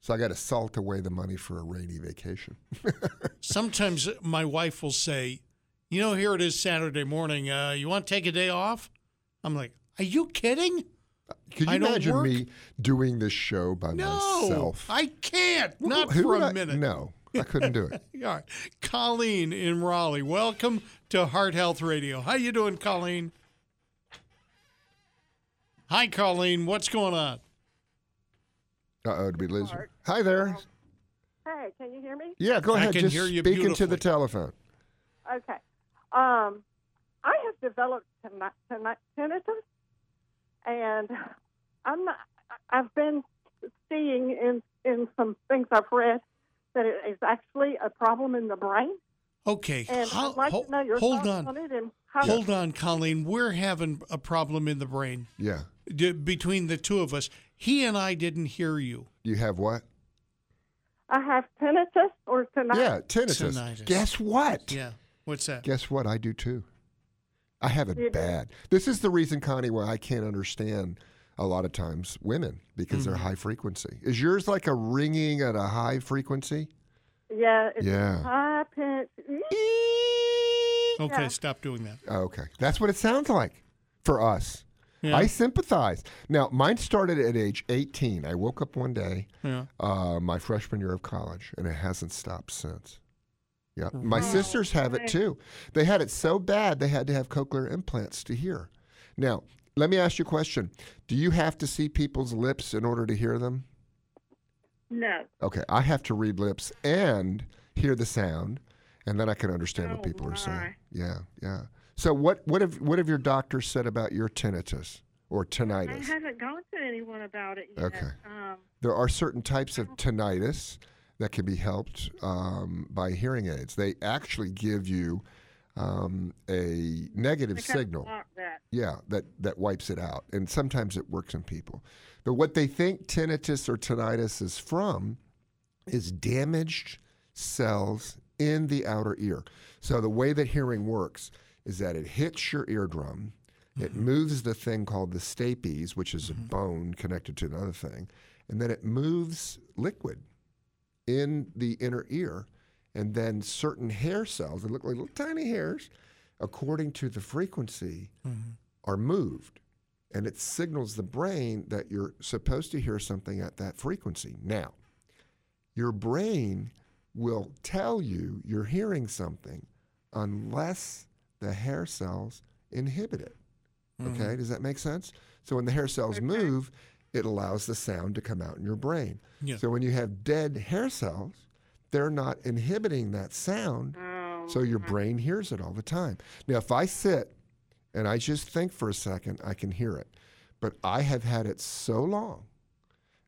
so I got to salt away the money for a rainy vacation. <laughs> Sometimes my wife will say, You know, here it is Saturday morning. Uh, you want to take a day off? I'm like, Are you kidding? Could you I imagine work. me doing this show by No, myself? I can't. Not Who for would a I- minute. No, I couldn't do it. <laughs> All right. Colleen in Raleigh. Welcome to Heart Health Radio. How you doing, Colleen? Hi, Colleen. What's going on? Uh oh, did we lose? Hi there. Hey, can you hear me? Yeah, go I ahead. can Just hear you speak into beautifully. the telephone. Okay. Um, I have developed tinni- tinni- tinnitus, and I'm not. I've been seeing in in some things I've read that it is actually a problem in the brain, Okay. and ho- I'd like ho- to know your hold thoughts on. it and how. Hold on, Colleen. We're having a problem in the brain Yeah. D- between the two of us. He and I didn't hear you. You have what? I have tinnitus or tinnitus. Yeah, tinnitus. Tinnitus. Guess what? Yeah. What's that? Guess what? I do too. I have it You do? bad. This is the reason, Connie, why I can't understand a lot of times women because Mm-hmm. they're high frequency. Is yours like a ringing at a high frequency? Yeah. It's Yeah. High pitch. Okay, Yeah. stop doing that. Oh, okay. That's what it sounds like for us. Yeah. I sympathize. Now, mine started at age 18. I woke up one day, Yeah. uh, my freshman year of college, and it hasn't stopped since. Yeah. My sisters have it too. They had it so bad they had to have cochlear implants to hear. Now, let me ask you a question. Do you have to see people's lips in order to hear them? No. Okay, I have to read lips and hear the sound, and then I can understand what Oh, people are saying. Yeah, yeah. So what what have what have your doctors said about your tinnitus or tinnitus? I haven't gone to anyone about it yet. Okay. Um, There are certain types of tinnitus that can be helped um, by hearing aids. They actually give you um, a negative They signal. that. Yeah, that, that wipes it out. And sometimes it works in people. But what they think tinnitus or tinnitus is from is damaged cells in the outer ear. So the way that hearing works is that it hits your eardrum, it moves the thing called the stapes, which is a bone connected to another thing, and then it moves liquid in the inner ear. And then certain hair cells, they look like little tiny hairs, according to the frequency, mm-hmm. are moved. And it signals the brain that you're supposed to hear something at that frequency. Now, your brain will tell you you're hearing something unless the hair cells inhibit it. Mm-hmm. Okay, does that make sense? So when the hair cells move, it allows the sound to come out in your brain. Yeah. So when you have dead hair cells, they're not inhibiting that sound, so your brain hears it all the time. Now, if I sit and I just think for a second, I can hear it. But I have had it so long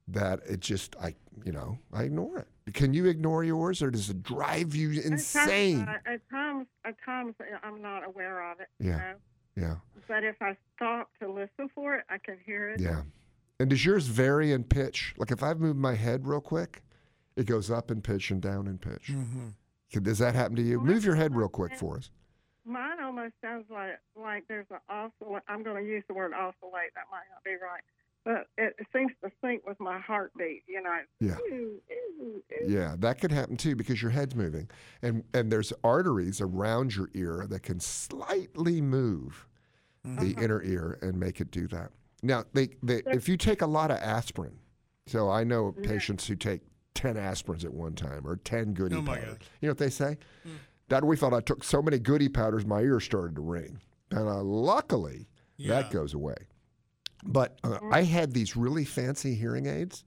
that it just, I, you know, I ignore it. Can you ignore yours, or does it drive you At times- insane? uh, At times, at times, uh, I'm not aware of it. you Yeah. know. Yeah, But if I stop to listen for it, I can hear it. yeah. And does yours vary in pitch? Like if I've moved my head real quick, it goes up in pitch and down in pitch. Mm-hmm. Can- Does that happen to you? Move your head real quick for us. Mine almost sounds like like there's an oscillate. I'm going to use the word oscillate. That might not be right, but it, it seems to sync with my heartbeat. You know. Yeah. Ooh, ooh, ooh. Yeah, that could happen too because your head's moving, and and there's arteries around your ear that can slightly move the mm-hmm. inner ear and make it do that. Now, they, they if you take a lot of aspirin, so I know mm-hmm. patients who take ten aspirins at one time or ten goody Oh, powders. You know what they say? Mm. Dad, we thought I took so many goody powders, my ears started to ring, and uh, luckily Yeah. that goes away. But uh, mm. I had these really fancy hearing aids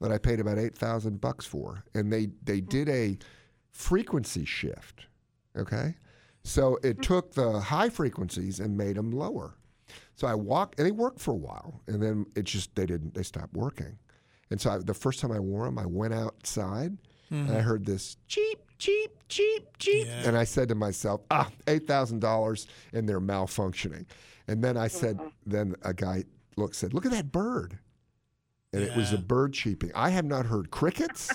that I paid about eight thousand bucks for, and they they mm. did a frequency shift. Okay, so it took the high frequencies and made them lower. So I walked, and they worked for a while, and then it just they didn't they stopped working. And so I, the first time I wore them, I went outside and I heard this cheep cheep cheep cheep, Yeah. and I said to myself, ah, eight thousand dollars, and they're malfunctioning. And then I said, then a guy look said, look at that bird and it was a bird cheeping. I have not heard crickets.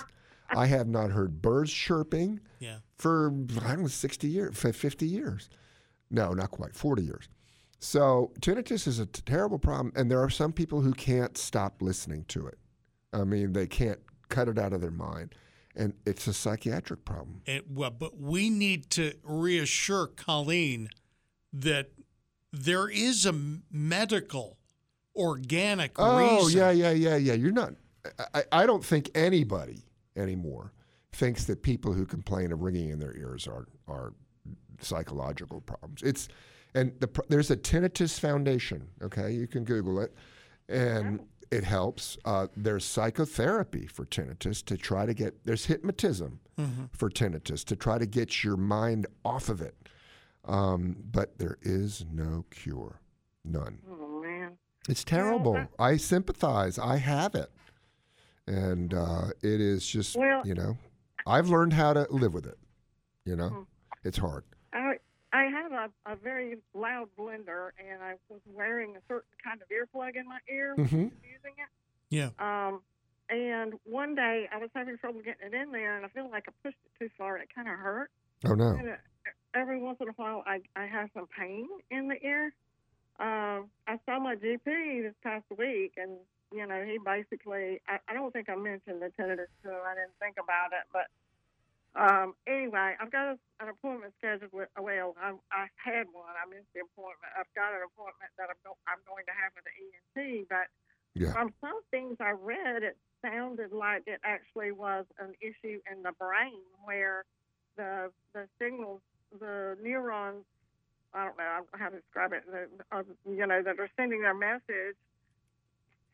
I have not heard birds chirping Yeah. for I don't know, sixty years, fifty years. No, not quite, forty years. So tinnitus is a t- terrible problem, and there are some people who can't stop listening to it. I mean, they can't cut it out of their mind, and it's a psychiatric problem. And, well, but we need to reassure Colleen that there is a medical, organic Oh reason. yeah, yeah, yeah, yeah. You're not. I, I don't think anybody anymore thinks that people who complain of ringing in their ears are are psychological problems. It's and the, there's a tinnitus foundation. Okay, you can Google it, and it helps. Uh, there's psychotherapy for tinnitus to try to get. There's hypnotism for tinnitus to try to get your mind off of it. Um, but there is no cure, none. Oh man. It's terrible. I sympathize. I have it. And uh, it is just, Well- you know, I've learned how to live with it. You know, it's hard. I I have a, a very loud blender, and I was wearing a certain kind of earplug in my ear Mhm. was using it. Yeah. Um, and one day I was having trouble getting it in there, and I feel like I pushed it too far, it kind of hurt. Oh, no. And it, every once in a while, I I have some pain in the ear. Um, I saw my GP this past week, and you know he basically I, I don't think I mentioned the tinnitus to him. I didn't think about it, but um, anyway, I've got a, an appointment scheduled with. Well, I, I had one. I missed the appointment. I've got an appointment that I'm, go, I'm going to have with the ENT, but Yeah. from some things I read, it sounded like it actually was an issue in the brain where the the signals, the neurons, I don't know I don't know how to describe it, the, uh, you know, that are sending their message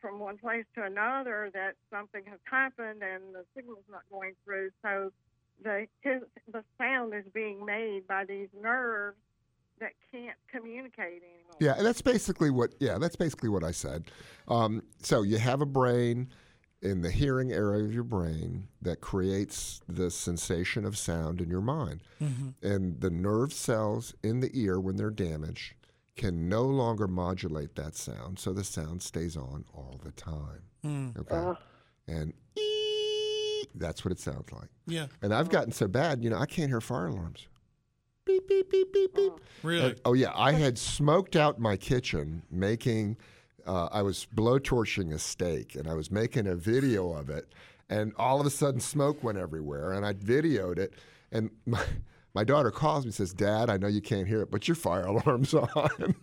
from one place to another that something has happened and the signal's not going through. So the the sound is being made by these nerves that can't communicate anymore. Yeah, and that's basically what. Yeah, that's basically what I said. Um, so you have a brain. in the hearing area of your brain that creates the sensation of sound in your mind. Mm-hmm. And the nerve cells in the ear, when they're damaged, can no longer modulate that sound, so the sound stays on all the time. Mm. Okay, uh. and ee, that's what it sounds like. Yeah. And I've gotten so bad, you know, I can't hear fire alarms. Beep beep beep beep beep. Really? And- oh yeah, I had smoked out my kitchen making. Uh, I was blowtorching a steak, and I was making a video of it, and all of a sudden smoke went everywhere, and I videoed it, and <laughs> my. My daughter calls me and says, Dad, I know you can't hear it, but your fire <laughs> alarm's on.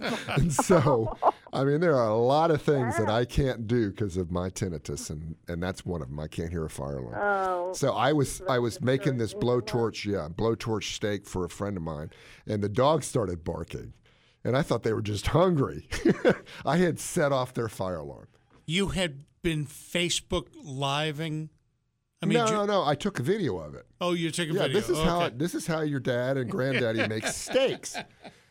<laughs> and so, I mean, there are a lot of things that I can't do because of my tinnitus, and, and that's one of them. I can't hear a fire alarm. Oh, So I was I was making this blowtorch, yeah, blowtorch steak for a friend of mine, and the dogs started barking, and I thought they were just hungry. <laughs> I had set off their fire alarm. You had been Facebook living. I mean, no, ju- no, no. I took a video of it. oh, you took a Yeah, video. this is how this is how your dad and granddaddy make <laughs> steaks.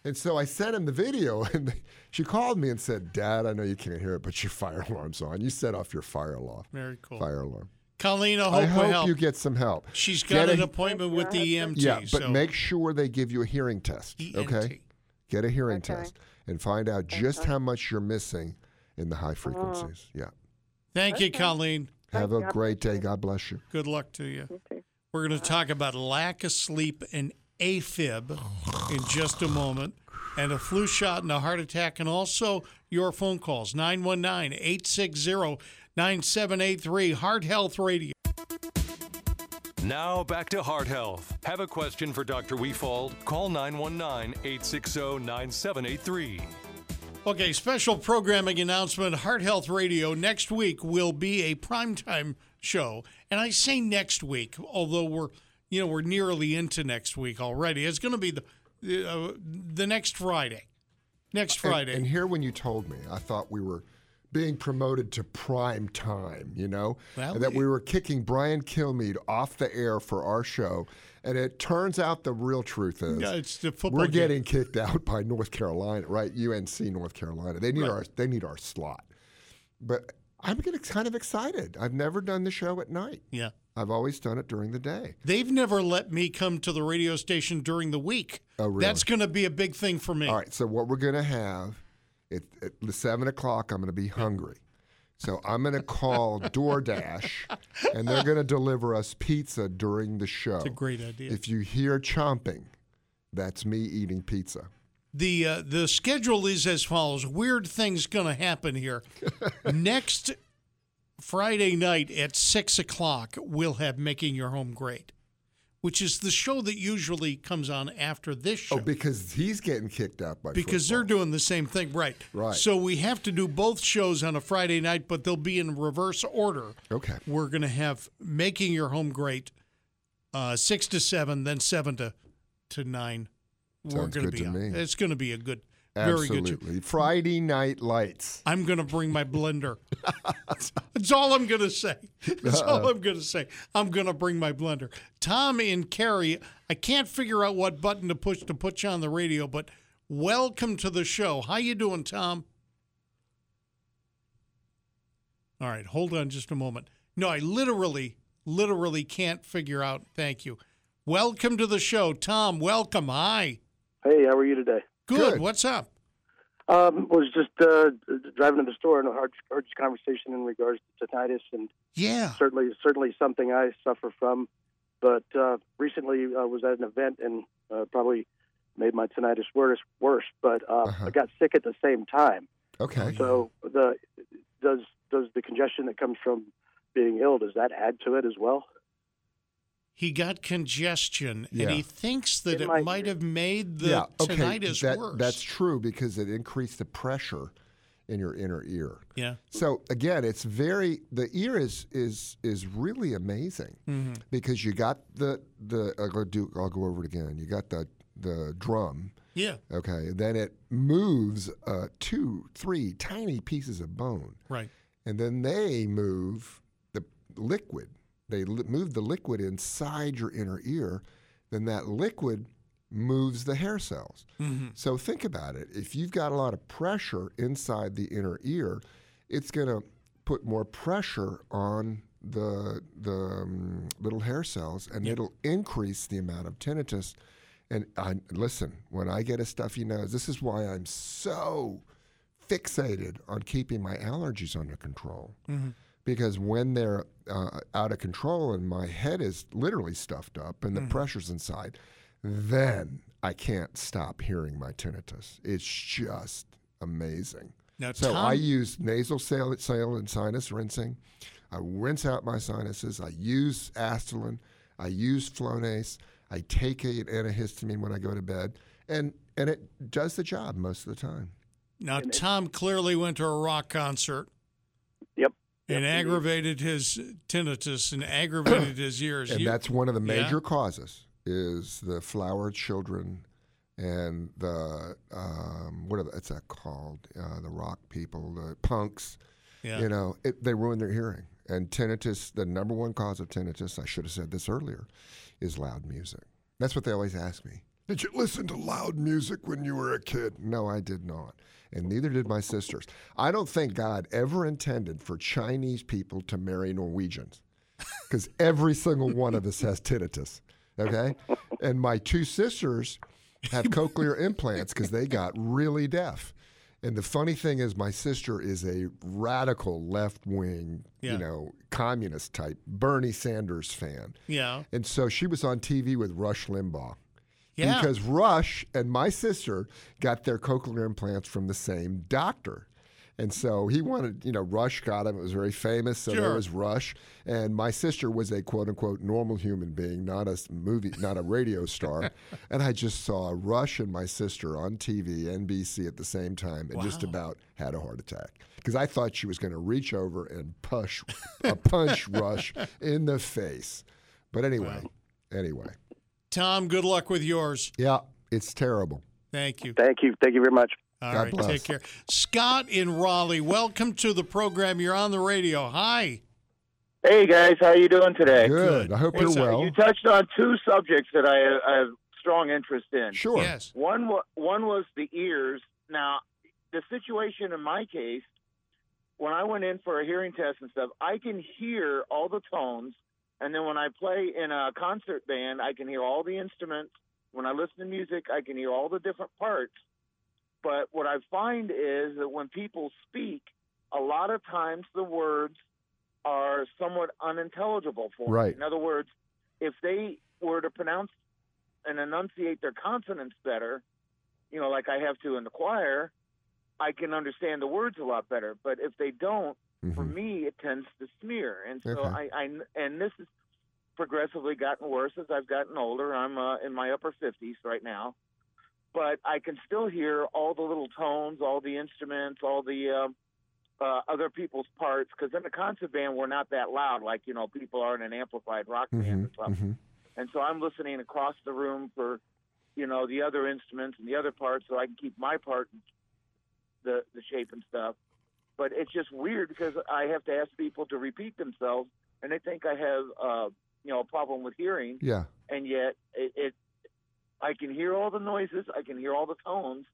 And so I sent him the video, <laughs> and she called me and said, "Dad, I know you can't hear it, but your <laughs> fire alarm's on. You set off your fire alarm. Very cool. Fire alarm. Colleen, I hope I hope help. you get some help. She's got Get an a- appointment with the EMT. Yeah, but so make sure they give you a hearing test. ENT. Okay, get a hearing Okay. test and find out just how much you're missing in the high frequencies. Yeah. Thank you, Colleen. Have a great day. God bless you. Good luck to you. Okay. We're going to talk about lack of sleep and AFib in just a moment, and a flu shot and a heart attack, and also your phone calls 919 860 9783 Heart Health Radio. Now back to Heart Health. Have a question for Dr. Wefald? Call 919 860 9783. Okay, special programming announcement Heart Health Radio next week will be a primetime show. And I say next week, although we're you know, we're nearly into next week already. It's going to be the uh, the next Friday. Next Friday. And, here, when you told me, I thought we were being promoted to prime time, you know? Well, and that we- we were kicking Brian Kilmeade off the air for our show. And it turns out the real truth is yeah, it's the football we're game. getting kicked out by North Carolina, right? UNC North Carolina. They need Right. our they need our slot. But I'm getting kind of excited. I've never done the show at night. Yeah. I've always done it during the day. They've never let me come to the radio station during the week. Oh, really? That's going to be a big thing for me. All right. So what we're gonna have at, at the seven o'clock, I'm gonna be hungry. So I'm gonna call <laughs> DoorDash, and they're gonna deliver us pizza during the show. It's a great idea. If you hear chomping, that's me eating pizza. The uh, the schedule is as follows. Weird things going to happen here. <laughs> Next Friday night at six o'clock, we'll have "Making Your Home Great," which is the show that usually comes on after this show. Oh, because he's getting kicked out by because they're doing the same thing, right? Right. So we have to do both shows on a Friday night, but they'll be in reverse order. Okay. We're going to have "Making Your Home Great" uh, six to seven, then seven to to nine. We're Sounds going good be to on. me. It's going to be a good, very good. Absolutely. Friday night lights. I'm going to bring my blender. <laughs> That's all I'm going to say. That's all I'm going to say. I'm going to bring my blender. Tom and Carrie, I can't figure out what button to push to put you on the radio, but welcome to the show. How you doing, Tom? All right, hold on just a moment. No, I literally, literally can't figure out. Thank you. Welcome to the show, Tom. Welcome. Hi. Hey, how are you today? Good. Good. What's up? Um, was just uh, driving to the store and heard, heard your conversation in regards to tinnitus, and Yeah. certainly certainly something I suffer from. But uh, recently I was at an event and uh, probably made my tinnitus worse. Worse, but uh, Uh-huh. I got sick at the same time. Okay. So the does does the congestion that comes from being ill does that add to it as well? He got congestion, Yeah. and he thinks that In it my might ear. have made the yeah. Okay. tinnitus that- worse. That's true because it increased the pressure in your inner ear. yeah. So again, it's very the ear is is is really amazing Mm-hmm. because you got the the I'll go do I'll go over it again. You got the the drum, Yeah. okay. Then it moves uh, two, three tiny pieces of bone, Right. and then they move the liquid. They li- move the liquid inside your inner ear. Then that liquid moves the hair cells. Mm-hmm. So think about it. If you've got a lot of pressure inside the inner ear, it's going to put more pressure on the the um, little hair cells, and it'll increase the amount of tinnitus. And I listen when I get a stuffy nose. This is why I'm so fixated on keeping my allergies under control. Because when they're uh, out of control and my head is literally stuffed up and the pressure's inside, then I can't stop hearing my tinnitus. It's just amazing. Now, So Tom, I use nasal sail, sail and sinus rinsing. I rinse out my sinuses. I use Astelin. I use Flonase. I take an antihistamine when I go to bed, and and it does the job most of the time. now Tom clearly went to a rock concert Yep. And aggravated his tinnitus and aggravated his <clears throat> ears. And You- that's one of the Yeah. major causes is the flower children and the um, what are the, that called? Uh, the rock people, the punks. Yeah. You know, it, they ruin their hearing. And tinnitus, the number one cause of tinnitus, I should have said this earlier, is loud music. That's what they always ask me. Did you listen to loud music when you were a kid? No, I did not. And neither did my sisters. I don't think God ever intended for Chinese people to marry Norwegians because every single one of us has tinnitus. Okay. And my two sisters have cochlear implants because they got really deaf. And the funny thing is, my sister is a radical left wing, Yeah. you know, communist type, Bernie Sanders fan. yeah. And so she was on TV with Rush Limbaugh. Yeah. Because Rush and my sister got their cochlear implants from the same doctor. And so he wanted, you know, Rush got him. It was very famous. So there was Rush. And my sister was a quote unquote normal human being, not a movie, not a radio star. <laughs> and I just saw Rush and my sister on TV, NBC at the same time, and just about had a heart attack. Because I thought she was going to reach over and push, a punch <laughs> Rush in the face. But anyway, anyway. Tom, good luck with yours. Yeah, it's terrible. Thank you. Thank you. Thank you very much. All God right, bless. take care. Scott in Raleigh, welcome to the program. You're on the radio. Hi. Hey guys, how you doing today? Good. I hope What's you're up? well. You touched on two subjects that I, I have strong interest in. Sure. Yes. One one was the ears. Now, the situation in my case, when I went in for a hearing test and stuff, I can hear all the tones, and then when I play in a concert band, I can hear all the instruments. When I listen to music, I can hear all the different parts. But what I find is that when people speak, a lot of times the words are somewhat unintelligible for me. Right. In other words, if they were to pronounce and enunciate their consonants better, you know, like I have to in the choir, I can understand the words a lot better. But if they don't, for Mhm. me, it tends to smear. And so Okay. I, I, and this has progressively gotten worse as I've gotten older. I'm uh, in my upper 50s right now. But I can still hear all the little tones, all the instruments, all the um uh, other people's parts. Because in a concert band, we're not that loud, like you know people are in an amplified rock band Mhm. or something Mhm. and so I'm listening across the room for, you know, the other instruments and the other parts, so I can keep my part, the the shape and stuff. But it's just weird because I have to ask people to repeat themselves, and they think I have, uh, you know, a problem with hearing, Yeah. and yet it, it, I can hear all the noises, I can hear all the tones,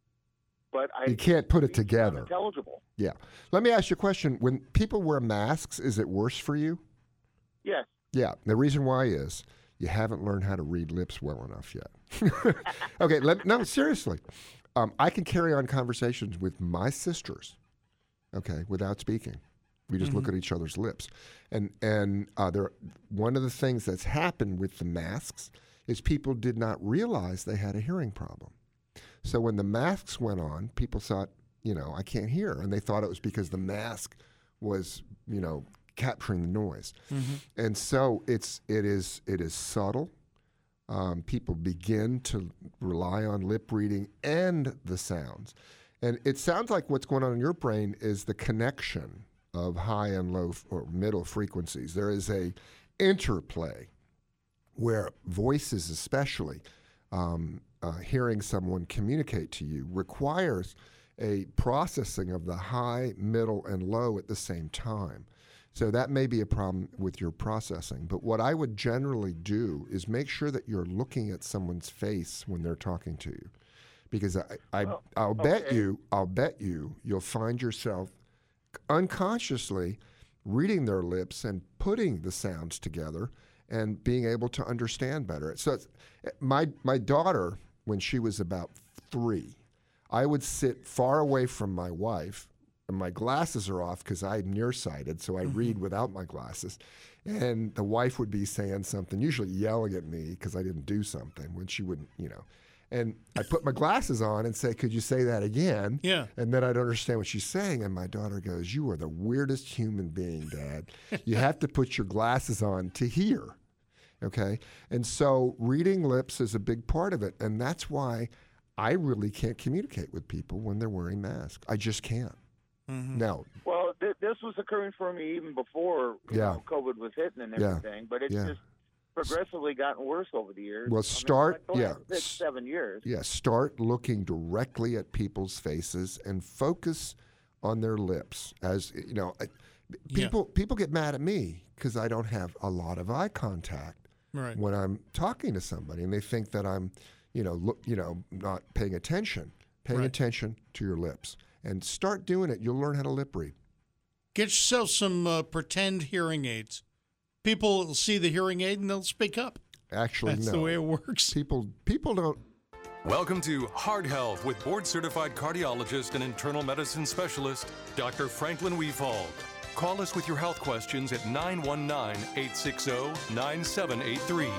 but I You can't put it together. Intelligible. Yeah. Let me ask you a question. When people wear masks, is it worse for you? Yes. Yeah. The reason why is you haven't learned how to read lips well enough yet. <laughs> okay. Let, no, seriously. Um, I can carry on conversations with my sisters, okay, without speaking. We just look at each other's lips, and and uh, there. One of the things that's happened with the masks is people did not realize they had a hearing problem. So when the masks went on, people thought, you know, I can't hear, and they thought it was because the mask was, you know, capturing the noise. And so it's it is it is subtle. Um, people begin to rely on lip reading and the sounds, and it sounds like what's going on in your brain is the connection of high and low or middle frequencies. There is a interplay where voices, especially um, uh, hearing someone communicate to you, requires a processing of the high, middle, and low at the same time. So that may be a problem with your processing. But what I would generally do is make sure that you're looking at someone's face when they're talking to you, because I, I oh, I'll bet okay. you I'll bet you you'll find yourself unconsciously reading their lips and putting the sounds together and being able to understand better. So it's, my my daughter, when she was about three, I would sit far away from my wife, and my glasses are off because I'm nearsighted, so I mm-hmm. read without my glasses. And the wife would be saying something, usually yelling at me because I didn't do something when she wouldn't, you know. And I put my glasses on and say, Could you say that again? Yeah. And then I'd understand what she's saying. And my daughter goes, You are the weirdest human being, Dad. You have to put your glasses on to hear. Okay. And so reading lips is a big part of it. And that's why I really can't communicate with people when they're wearing masks. I just can't. Mm-hmm. Now, Well, th- this was occurring for me even before you Yeah. know, COVID was hitting and Yeah. everything, but it's Yeah. just progressively gotten worse over the years. Well, I mean, start- like yeah. six, seven years. Yeah, start looking directly at people's faces and focus on their lips. As you know, I- people people get mad at me because I don't have a lot of eye contact Right. when I'm talking to somebody, and they think that I'm, you know, look, you know, not paying attention. Paying Right. attention to your lips and start doing it. You'll learn how to lip read. Get yourself some uh, pretend hearing aids. People will see the hearing aid and they'll speak up. Actually, That's no. the way it works. People people don't. Welcome to Heart Health with board certified cardiologist and internal medicine specialist, Dr. Franklin Wefald. Call us with your health questions at 919 860 9783.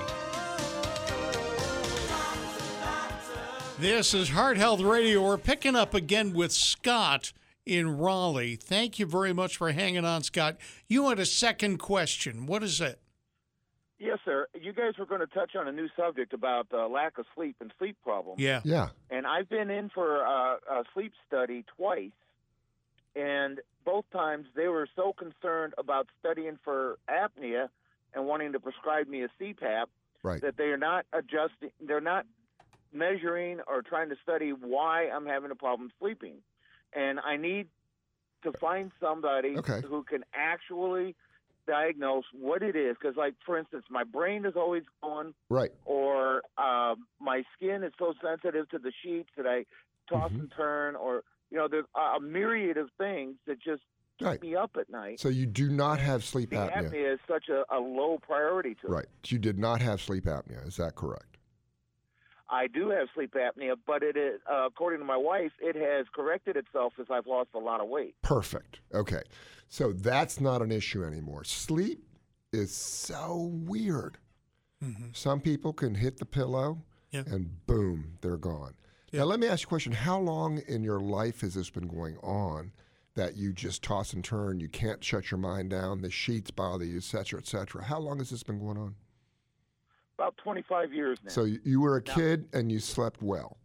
This is Heart Health Radio. We're picking up again with Scott in Raleigh. Thank you very much for hanging on, Scott. You had a second question. What is it? Yes, sir. You guys were going to touch on a new subject about uh, lack of sleep and sleep problems. Yeah. Yeah. And I've been in for a, a sleep study twice, and both times they were so concerned about studying for apnea and wanting to prescribe me a CPAP Right. that they are not adjusting. They're not measuring or trying to study why I'm having a problem sleeping, and I need to find somebody Okay. who can actually diagnose what it is. Because, like for instance, my brain is always going Right. or um, my skin is so sensitive to the sheets that I toss Mm-hmm. and turn, or you know, there's a myriad of things that just keep Right. me up at night. So you do not have sleep the apnea. apnea is such a, a low priority to Right. it. You did not have sleep apnea. Is that correct? I do have sleep apnea, but it is, uh, according to my wife, it has corrected itself as I've lost a lot of weight. Perfect. Okay. So that's not an issue anymore. Sleep is so weird. Some people can hit the pillow Yeah. and boom, they're gone. Now, let me ask you a question. How long in your life has this been going on that you just toss and turn? You can't shut your mind down, the sheets bother you, et cetera, et cetera. How long has this been going on? About 25 years now. So you- were a Now- kid and you slept well.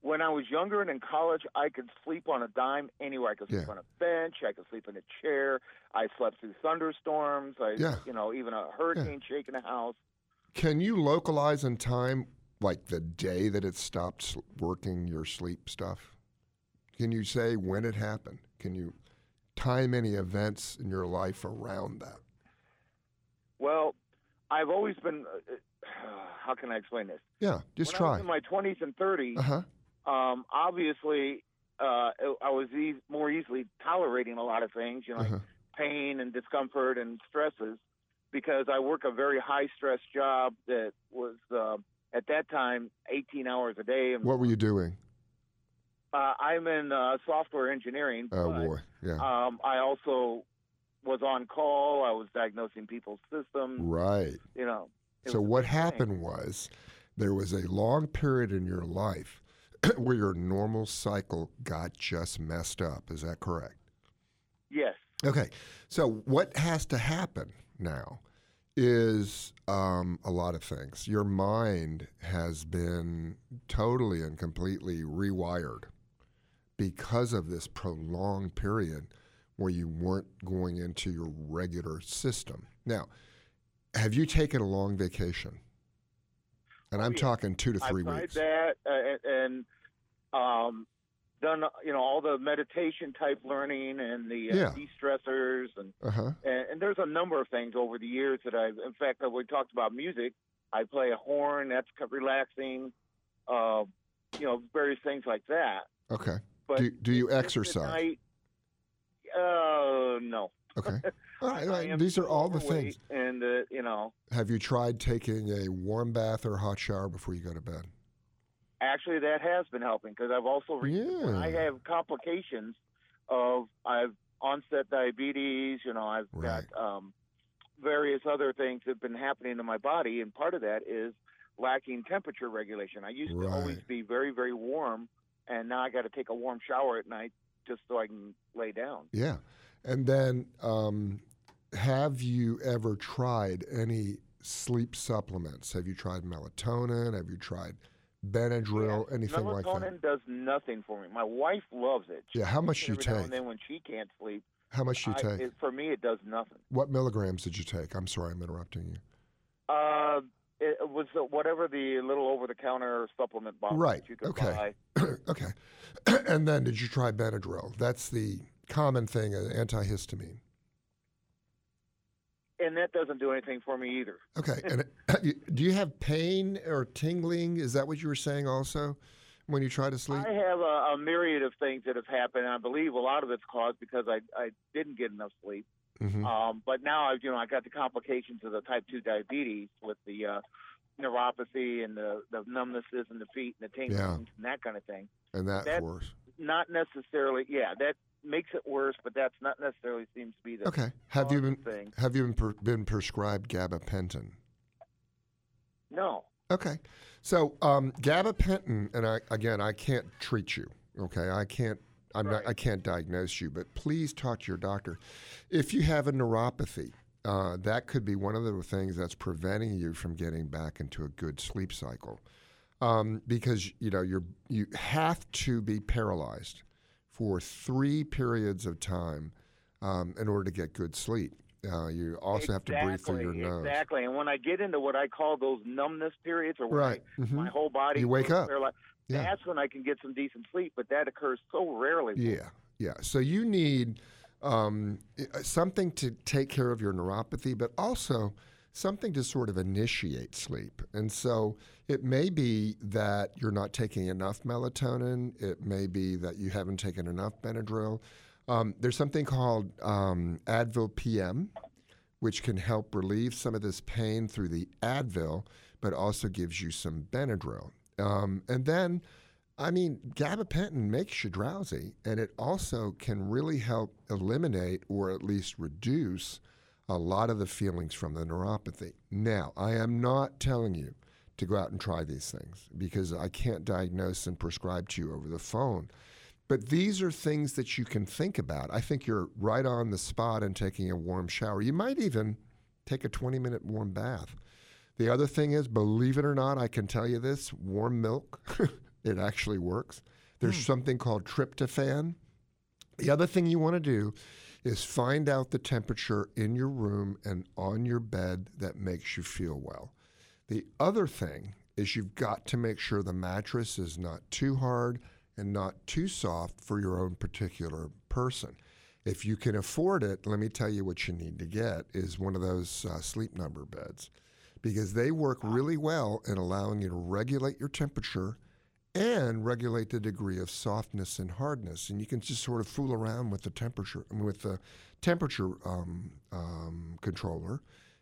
when I was younger and in college, I could sleep on a dime anywhere. I could sleep Yeah. on a bench. I could sleep in a chair. I slept through thunderstorms. I, Yeah. you know, even a hurricane shaking a house. Can you localize in time, like the day that it stopped working your sleep stuff? Can you say when it happened? Can you time any events in your life around that? Well, I've always been. Uh, how can I explain this? Yeah, just when try. in my 20s and 30s, Uh huh. um, obviously, uh, I was e- more easily tolerating a lot of things, you know, Uh-huh. like pain and discomfort and stresses, because I work a very high stress job that was uh, at that time 18 hours a day. And What were you doing? uh, I'm in uh, software engineering. Oh boy, yeah. Um, I also was on call. I was diagnosing people's systems. right. You know. So what big thing. happened was there was a long period in your life <clears throat> where your normal cycle got just messed up. Is that correct? Yes. Okay. So what has to happen now is um, a lot of things. Your mind has been totally and completely rewired because of this prolonged period where you weren't going into your regular system. Now, have you taken a long vacation? And I'm yeah. talking two to three I've tried weeks. that uh, and um, done you know all the meditation type learning and the uh, Yeah. de-stressors and, Uh huh. and and there's a number of things over the years that I've. In fact, uh, we talked about music. I play a horn. That's relaxing. Uh, you know, various things like that. Okay. But Do, do you exercise? Uh, no. Okay. <laughs> All right. all right. These are all the things. And uh, you know, Have you tried taking a warm bath or hot shower before you go to bed? actually, that has been helping because I've also when I have complications of I've onset diabetes. You know, I've Right. got um, various other things that have been happening to my body, and part of that is lacking temperature regulation. I used to always be very, very warm, and now I got to take a warm shower at night just so I can lay down. Yeah. And then, um, have you ever tried any sleep supplements? Have you tried melatonin? Have you tried Benadryl? anything like that? Melatonin does nothing for me. My wife loves it. She Yeah, how much you take? And then when she can't sleep, How much you I- take? it- for me, it does nothing. what milligrams did you take? I'm sorry, I'm interrupting you. Uh, it was whatever the little over-the-counter supplement bottle Right, that you could okay. buy. <clears throat> okay. <clears throat> and then, did you try Benadryl? That's the common thing, uh, antihistamine. And that doesn't do anything for me either. Okay. <laughs> And do you have pain or tingling? Is that what you were saying also when you try to sleep? I have a, a myriad of things that have happened. And I believe a lot of it's caused because I I didn't get enough sleep. Mhm. Um, but now I've you know I got the complications of the type two diabetes with the uh, neuropathy and the the numbnesses in the feet and the tingling Yeah. and that kind of thing. and that's that- worse. Not necessarily, yeah, that makes it worse, but that's not necessarily seems to be the Okay. Have you been thing. have you been, per, been prescribed gabapentin? No, Okay. So um, gabapentin, and I, again, I can't treat you. Okay, I can't. I'm not. I can't diagnose you, but please talk to your doctor. If you have a neuropathy, uh, that could be one of the things that's preventing you from getting back into a good sleep cycle, um, because you know you're you have to be paralyzed for three periods of time um, in order to get good sleep. Uh, you also have to breathe through your nose. Exactly. And when I get into what I call those numbness periods, or Right. I, Mhm. my whole body You wake up. paralyzed, Yeah. that's when I can get some decent sleep. But that occurs so rarely. Yeah, yeah. So you need um, something to take care of your neuropathy, but also something to sort of initiate sleep. And so it may be that you're not taking enough melatonin. It may be that you haven't taken enough Benadryl. Um, there's something called um, Advil PM, which can help relieve some of this pain through the Advil, but also gives you some Benadryl. Um, and then I mean, gabapentin makes you drowsy, and it also can really help eliminate or at least reduce a lot of the feelings from the neuropathy. Now, I am not telling you to go out and try these things because I can't diagnose and prescribe to you over the phone. But these are things that you can think about. I think you're right on the spot in taking a warm shower. You might even take a 20 minute warm bath. The other thing is, believe it or not, I can tell you this warm milk, <laughs> it actually works. There's something called tryptophan. The other thing you want to do is find out the temperature in your room and on your bed that makes you feel well. The other thing is you've got to make sure the mattress is not too hard and not too soft for your own particular person. If you can afford it, let me tell you what you need to get is one of those uh, sleep number beds because they work really well in allowing you to regulate your temperature and regulate the degree of softness and hardness. And you can just sort of fool around with the temperature, I with the temperature um, um, controller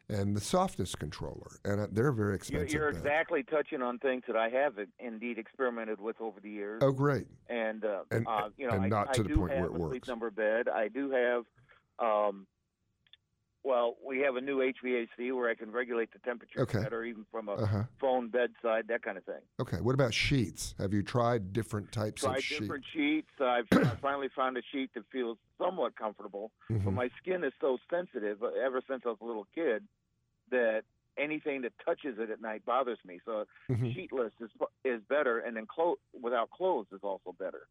and the softness controller, and uh, they're very expensive. you're exactly touching on things that I have indeed experimented with over the years. Oh, great. And, uh, And- uh, you know, and I, not to I the point where it a sleep works. number bed. I do have, um, well, we have a new HVAC where I can regulate the temperature Okay. better, even from a Uh-huh. phone bedside, that kind of thing. Okay. What about sheets? Have you tried different types Tried of sheets? different sheets. I've <clears throat> finally found a sheet that feels somewhat comfortable, but Mhm. my skin is so sensitive uh, ever since I was a little kid that anything that touches it at night bothers me. So Mhm. sheetless is is better, and then clo- without clothes is also better.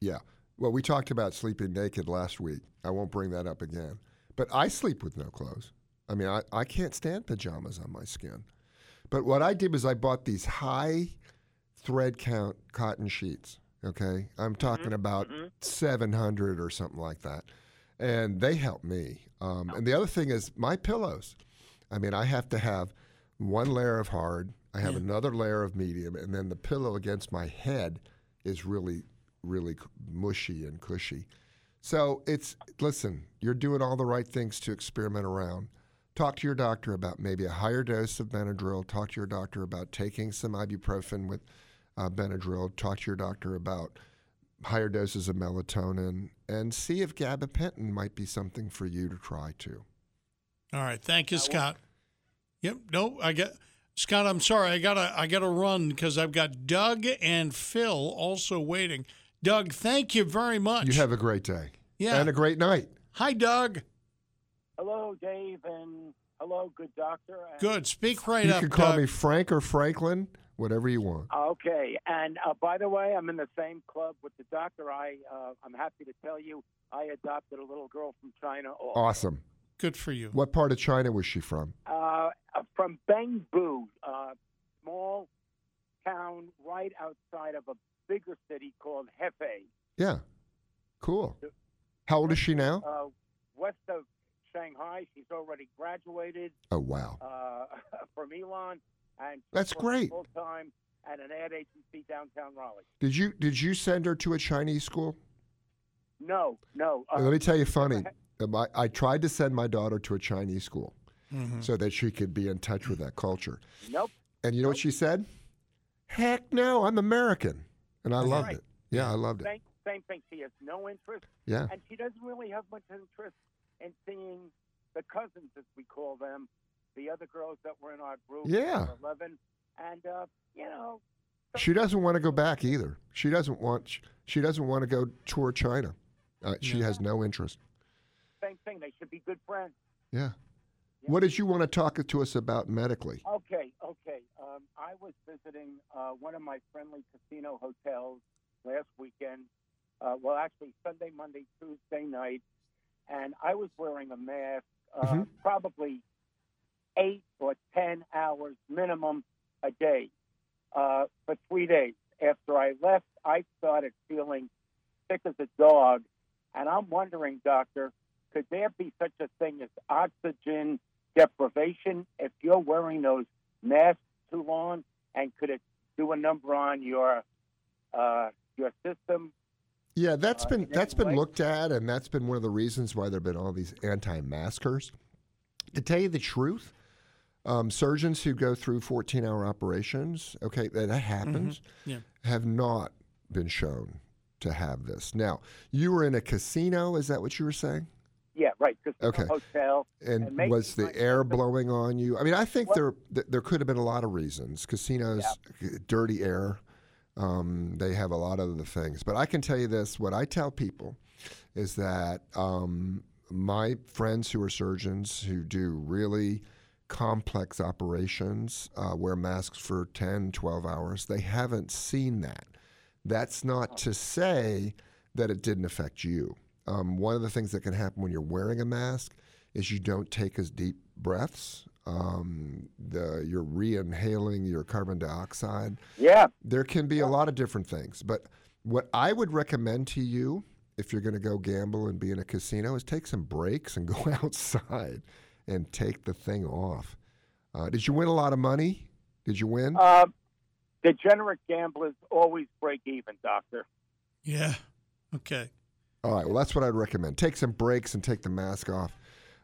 Yeah. Well, we talked about sleeping naked last week. I won't bring that up again. But I sleep with no clothes. I mean, I, I can't stand pajamas on my skin. But what I did was I bought these high thread count cotton sheets. Okay. I'm mm-hmm, talking about mm-hmm. 700 or something like that. And they help me. Um, and the other thing is my pillows. I mean, I have to have one layer of hard, I have mm. another layer of medium, and then the pillow against my head is really, really mushy and cushy. So it's listen, you're doing all the right things to experiment around. Talk to your doctor about maybe a higher dose of Benadryl. Talk to your doctor about taking some ibuprofen with uh, Benadryl. Talk to your doctor about higher doses of melatonin and see if gabapentin might be something for you to try too. All right, thank you, Scott. Yep. No, I got Scott. I'm sorry. I gotta I gotta run because I've got Doug and Phil also waiting. Doug, thank you very much. You have a great day. Yeah. And a great night. Hi, Doug. Hello, Dave, and hello, good doctor. And- Good. Speak right you up, You can call Doug. me Frank or Franklin, whatever you want. Okay, and uh, by the way, I'm in the same club with the doctor. I uh, I'm happy to tell you, I adopted a little girl from China. also. Awesome. Good for you. What part of China was she from? Uh, from Bengbu, uh, small town right outside of a bigger city called Hefei, Yeah. Cool. How old is she now? uh, west of Shanghai. She's already graduated Oh, wow. uh, <laughs> from Elon, and That's great. Full time at an ad agency downtown Raleigh. Did you did you send her to a Chinese school? No, no. Uh, Let me tell you funny. Um, I, I tried to send my daughter to a Chinese school Mhm. so that she could be in touch with that culture. Nope. And you know what she said? Heck no, I'm American. And I loved Right. it. Yeah, I loved it. Same, same thing. She has no interest. Yeah. And she doesn't really have much interest in seeing the cousins, as we call them, the other girls that were in our group. Yeah. 11. And, uh, you know, She doesn't want to go back either. She doesn't want she doesn't want to go tour China. Uh, she has no interest. same thing. They should be good friends. Yeah. What did you want to talk to us about medically? Okay, okay. Um, I was visiting uh, one of my friendly casino hotels last weekend. Uh, well, actually, Sunday, Monday, Tuesday night, and I was wearing a mask, uh, Mhm. probably eight or ten hours minimum a day uh, for three days. After I left, I started feeling sick as a dog, and I'm wondering, doctor, could there be such a thing as oxygen deprivation if you're wearing those masks too long, and could it do a number on your uh, your system? Yeah, that's Uh, been that's been way? looked at, and that's been one of the reasons why there've been all these anti-maskers. To tell you the truth, um, surgeons who go through 14-hour operations, okay, that, that happens, Yeah. have not been shown to have this. Now, you were in a casino, is that what you were saying? Yeah, right. Okay. hotel. And, maybe was the air blowing on you? I mean, I think What- there th- there could have been a lot of reasons. Casinos, dirty air. Um, they have a lot of the things. But I can tell you this: what I tell people is that um, my friends who are surgeons who do really complex operations uh, wear masks for 10, 12 hours. They haven't seen that. That's not to say that it didn't affect you. Um, one of the things that can happen when you're wearing a mask is you don't take as deep breaths. Um, the, you're re-inhaling your carbon dioxide. Yeah. There can be a lot of different things, but what I would recommend to you if you're going to go gamble and be in a casino is take some breaks and <laughs> go outside and take the thing off. Uh, did you win a lot of money? Did you win? Uh, degenerate gamblers always break even, doctor. Yeah. Okay. All right. Well, that's what I'd recommend. Take some breaks and take the mask off.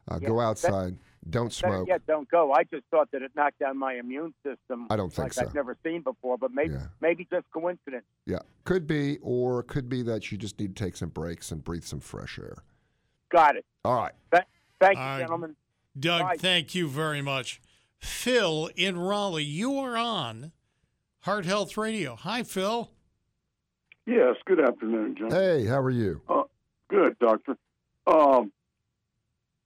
Uh, go Yeah, outside. don't Better smoke. yeah, don't go. I just thought that it knocked down my immune system. I don't think like so. I've never seen before, but maybe Yeah. maybe just coincidence. Yeah, could be, or it could be that you just need to take some breaks and breathe some fresh air. Got it. All right. Th- thank you, right. gentlemen. Doug, Bye. thank you very much. Phil in Raleigh, you are on Heart Health Radio. Hi, Phil. Yes, good afternoon, John. Hey, how are you? Uh, good, doctor. Um,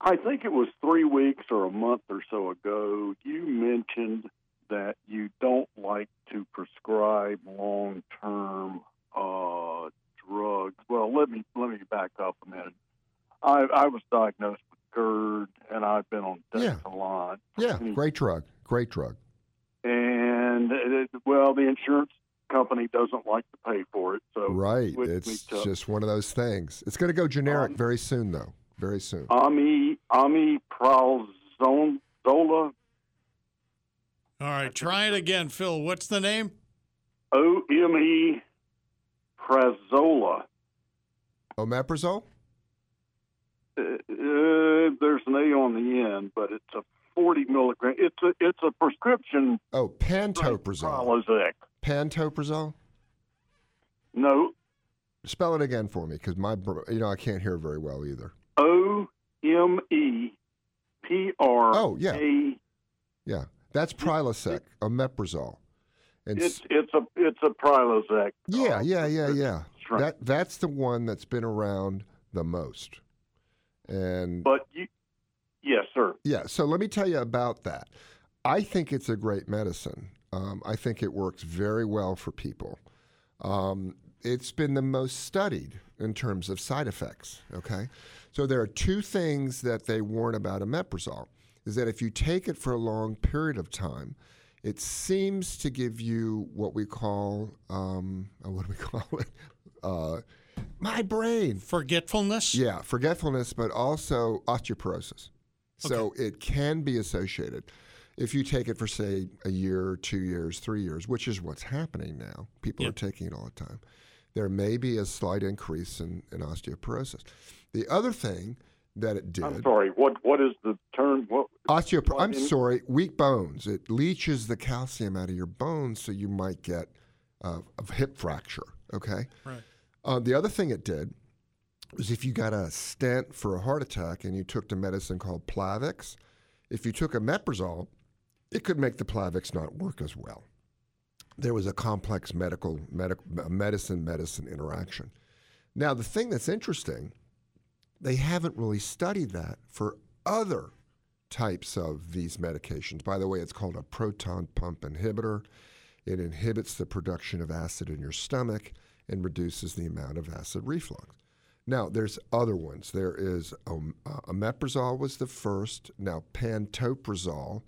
I think it was three weeks or a month or so ago. You mentioned that you don't like to prescribe long-term uh, drugs. Well, let me let me back up a minute. I, I was diagnosed with GERD, and I've been on Yeah. Dexilant. Yeah, great drug. Great drug. And it, well, the insurance company doesn't like to pay for it, so Right. we- we It's just one of those things. It's going to go generic Um, very soon, though. Very soon. Ami Amipralzola. All right, try it again, Phil. What's the name? O M E Prazola. Omeprazole? uh, uh, there's an A on the end, but it's a 40 milligram. It's a it's a prescription Oh, pantoprazole. Prozac. Pantoprazole. No, Spell it again for me, because my you know I can't hear very well either. O M E P R. Oh, yeah. A. Yeah, that's Prilosec, omeprazole. And It's it's a it's a Prilosec. Yeah, yeah, yeah, yeah. That's right. That that's the one that's been around the most. And But you, yes, sir. yeah, so let me tell you about that. I think it's a great medicine. Um, I think it works very well for people. Um, it's been the most studied in terms of side effects. Okay, so there are two things that they warn about omeprazole: is that if you take it for a long period of time, it seems to give you what we call um, <laughs> what do we call it? Uh, my brain Forgetfulness? yeah, forgetfulness, but also osteoporosis. So it can be associated. If you take it for, say, a year, two years, three years, which is what's happening now, people Yeah. are taking it all the time, there may be a slight increase in, in osteoporosis. The other thing that it did. I'm sorry. What what is the term? What Osteopor- I'm in- sorry, weak bones. It leaches the calcium out of your bones, so you might get uh, a hip fracture. Okay. Right. Uh, the other thing it did was if you got a stent for a heart attack and you took the medicine called Plavix, if you took a omeprazole, it could make the Plavix not work as well. There was a complex medical, medic, medicine medicine interaction. Now, the thing that's interesting, they haven't really studied that for other types of these medications. By the way, it's called a proton pump inhibitor. It inhibits the production of acid in your stomach and reduces the amount of acid reflux. Now, there's other ones. There is um, uh, omeprazole was the first. Now, pantoprazole,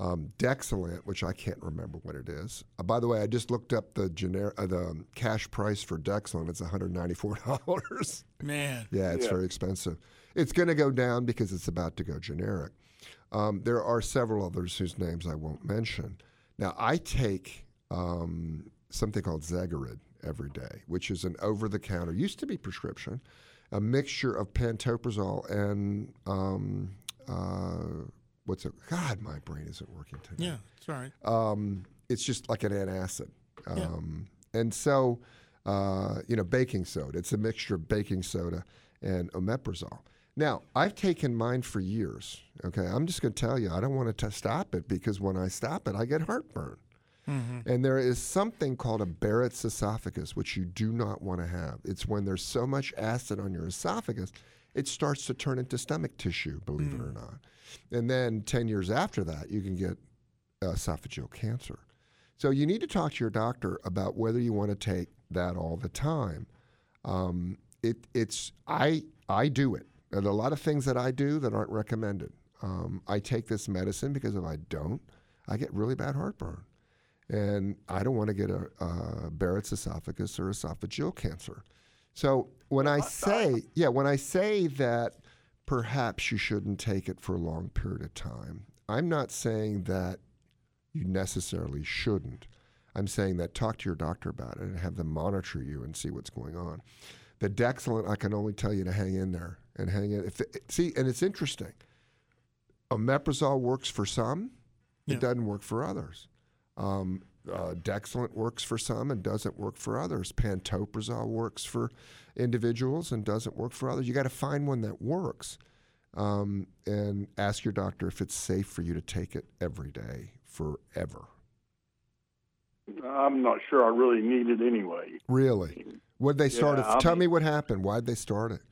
um, Dexilant, which I can't remember what it is. Uh, by the way, I just looked up the gener- uh, the cash price for Dexilant. It's $194. <laughs> Man. Yeah, it's Yeah. very expensive. It's going to go down because it's about to go generic. Um, there are several others whose names I won't mention. Now, I take um, something called Zegerid every day, which is an over-the-counter, used to be prescription, a mixture of pantoprazole and um, uh, what's it? God, my brain isn't working today Yeah, it's all right. um, it's just like an antacid. Yeah. Um, And so, uh, you know, baking soda, it's a mixture of baking soda and omeprazole. Now, I've taken mine for years. Okay. I'm just going to tell you, I don't want to stop it because when I stop it, I get heartburn. And there is something called a Barrett's esophagus, which you do not want to have. It's when there's so much acid on your esophagus, it starts to turn into stomach tissue, believe it or not. And then 10 years after that, you can get esophageal cancer. So you need to talk to your doctor about whether you want to take that all the time. Um, it, it's I I do it. And there are a lot of things that I do that aren't recommended. Um, I take this medicine because if I don't, I get really bad heartburn, and I don't want to get a, a Barrett's esophagus or esophageal cancer. So when I say yeah, when I say that perhaps you shouldn't take it for a long period of time, I'm not saying that you necessarily shouldn't. I'm saying that talk to your doctor about it and have them monitor you and see what's going on. The Dexilant, I can only tell you to hang in there and hang in. If see, and it's interesting. Omeprazole works for some, Yeah. it doesn't work for others. Um, uh, Dexilant works for some and doesn't work for others. Pantoprazole works for individuals and doesn't work for others. You got to find one that works, um, and ask your doctor if it's safe for you to take it every day forever. I'm not sure I really need it anyway. Really? Would they start Yeah, it? Tell mean- me what happened. Why'd they start it?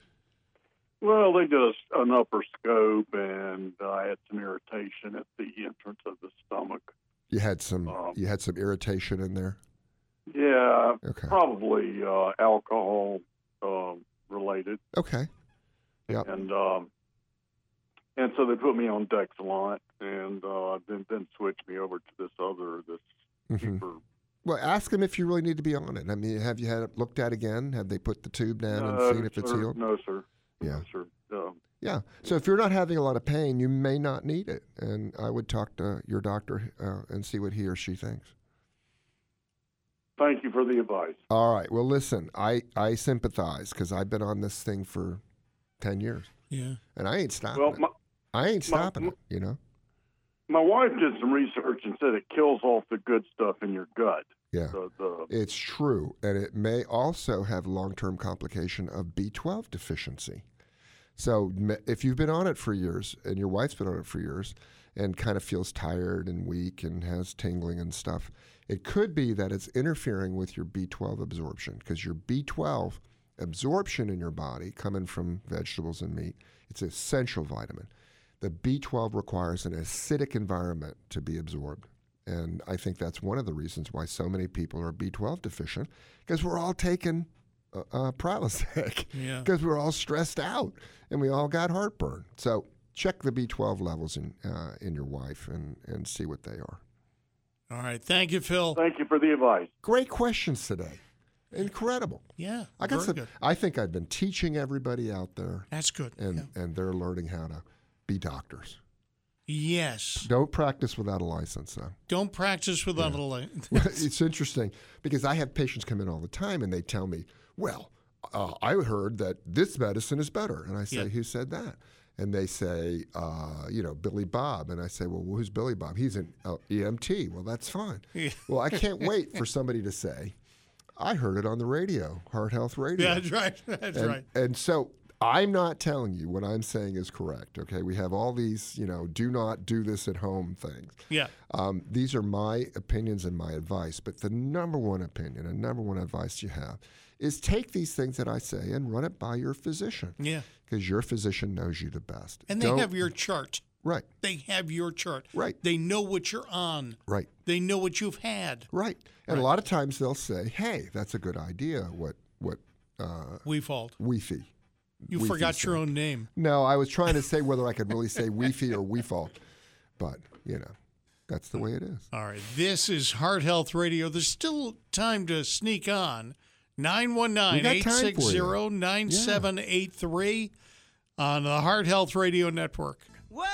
Well, they did a, an upper scope, and I had some irritation at the entrance of the stomach. You had some. Um, you had some irritation in there. Yeah, Okay. probably uh, alcohol um, related, Okay. Yep. and um, and so they put me on Dexilant, and uh, then then switched me over to this other this Mhm. cheaper. Well, ask them if you really need to be on it. I mean, have you had it looked at again? Have they put the tube down and seen if it's healed? No, sir. Yeah. No, sir. Uh, Yeah. So if you're not having a lot of pain, you may not need it, and I would talk to your doctor uh, and see what he or she thinks. thank you for the advice. All right. Well, listen, I I sympathize because I've been on this thing for ten years. Yeah. And I ain't stopping Well, it. my, I ain't my- stopping it. You know. my wife did some research and said it kills off the good stuff in your gut. Yeah. The, the, It's true, and it may also have long-term complication of B12 deficiency. So if you've been on it for years, and your wife's been on it for years, and kind of feels tired and weak and has tingling and stuff, it could be that it's interfering with your B12 absorption because your B12 absorption in your body, coming from vegetables and meat, it's an essential vitamin. The B12 requires an acidic environment to be absorbed. And I think that's one of the reasons why so many people are B12 deficient because we're all taking uh, Prilosec Yeah. <laughs> because we're all stressed out and we all got heartburn. So check the B12 levels in uh, in your wife and, and see what they are. All right. Thank you, Phil. thank you for the advice. Great questions today. Incredible. Yeah. I got very some, good. I think I've been teaching everybody out there That's good. and, and they're learning how to be doctors. Yes. Don't practice without a license though. Don't practice without a license. <laughs> <laughs> it's interesting because I have patients come in all the time and they tell me, "Well, uh, I heard that this medicine is better," and I say, Yeah. "Who said that?" And they say, uh, "You know, Billy Bob," and I say, "Well, who's Billy Bob? He's an uh, EMT." Well, that's fine. <laughs> Yeah. Well, I can't wait for somebody to say, "I heard it on the radio, Heart Health Radio." Yeah, That's right. <laughs> That's and, right. And so I'm not telling you what I'm saying is correct. Okay, we have all these, you know, do not do this at home things. Yeah. Um, these are my opinions and my advice. But the number one opinion and number one advice you have is take these things that I say and run it by your physician. Yeah. Because your physician knows you the best. And they Don't- have your chart. right, They have your chart. Right. They know what you're on. right, They know what you've had. right. And Right. a lot of times they'll say, "Hey, that's a good idea." What what uh, Wefald. Wi-Fi. You Wi-Fi forgot your own name. No, I was trying to say whether I could really say Wi-Fi or Wi-Fault, but you know, that's the way it is. All right. This is Heart Health Radio. There's still time to sneak on. 919 We got time for you. 860 9783 on the Heart Health Radio Network. Well,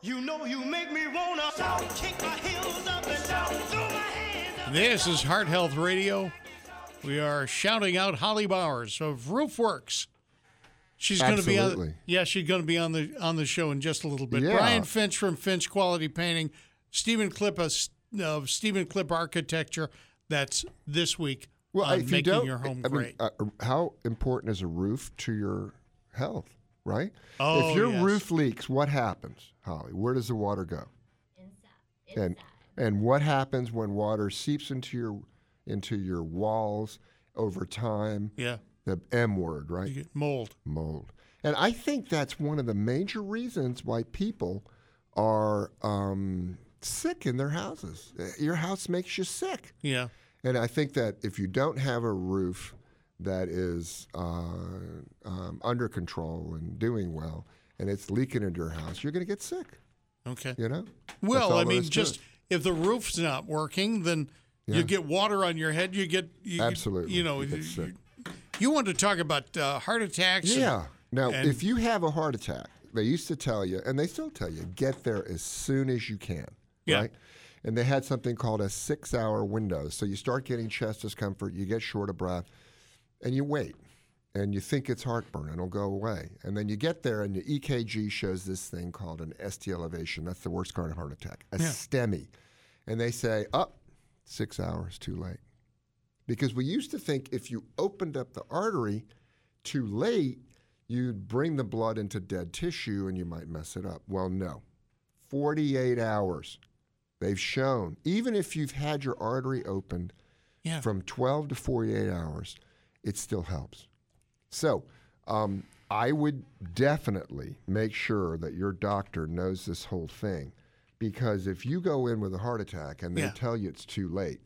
you know you make me wanna shout, kick my heels up and shout, throw my hands up. This is Heart Health Radio. We are shouting out Holly Bowers of Roofworks. She's going to be on. Absolutely. Yeah, she's going to be on the on the show in just a little bit. Yeah. Brian Finch from Finch Quality Painting, Stephen Clip of, of Stephen Clip Architecture. That's this week Well, on if you making don't, your home I mean, great. uh, how important is a roof to your health, right? Oh, if your yes. roof leaks, what happens, Holly? Where does the water go? And and what happens when water seeps into your into your walls over time? yeah, The M word, right? you get mold. mold. And I think that's one of the major reasons why people are um, sick in their houses. Uh, Your house makes you sick. Yeah, And I think that if you don't have a roof that is uh, um, under control and doing well, and it's leaking into your house, you're going to get sick. okay. You know. Well, I mean, just if the roof's not working, then Yeah. you get water on your head. You get you, Absolutely. You know, You you, want to talk about uh, heart attacks? and- Yeah. Now, and- if you have a heart attack, they used to tell you, and they still tell you, get there as soon as you can. Yeah. Right? And they had something called a six hour window. So you start getting chest discomfort, you get short of breath, and you wait. And you think it's heartburn and it'll go away. And then you get there and your EKG shows this thing called an ST elevation. That's the worst kind of heart attack, a Yeah. STEMI. And they say, up, six hours too late. Because we used to think if you opened up the artery too late, you'd bring the blood into dead tissue and you might mess it up. Well, no. 48 hours. They've shown, even if you've had your artery opened Yeah. from 12 to 48 hours, it still helps. So, um, I would definitely make sure that your doctor knows this whole thing because if you go in with a heart attack and they Yeah. tell you it's too late,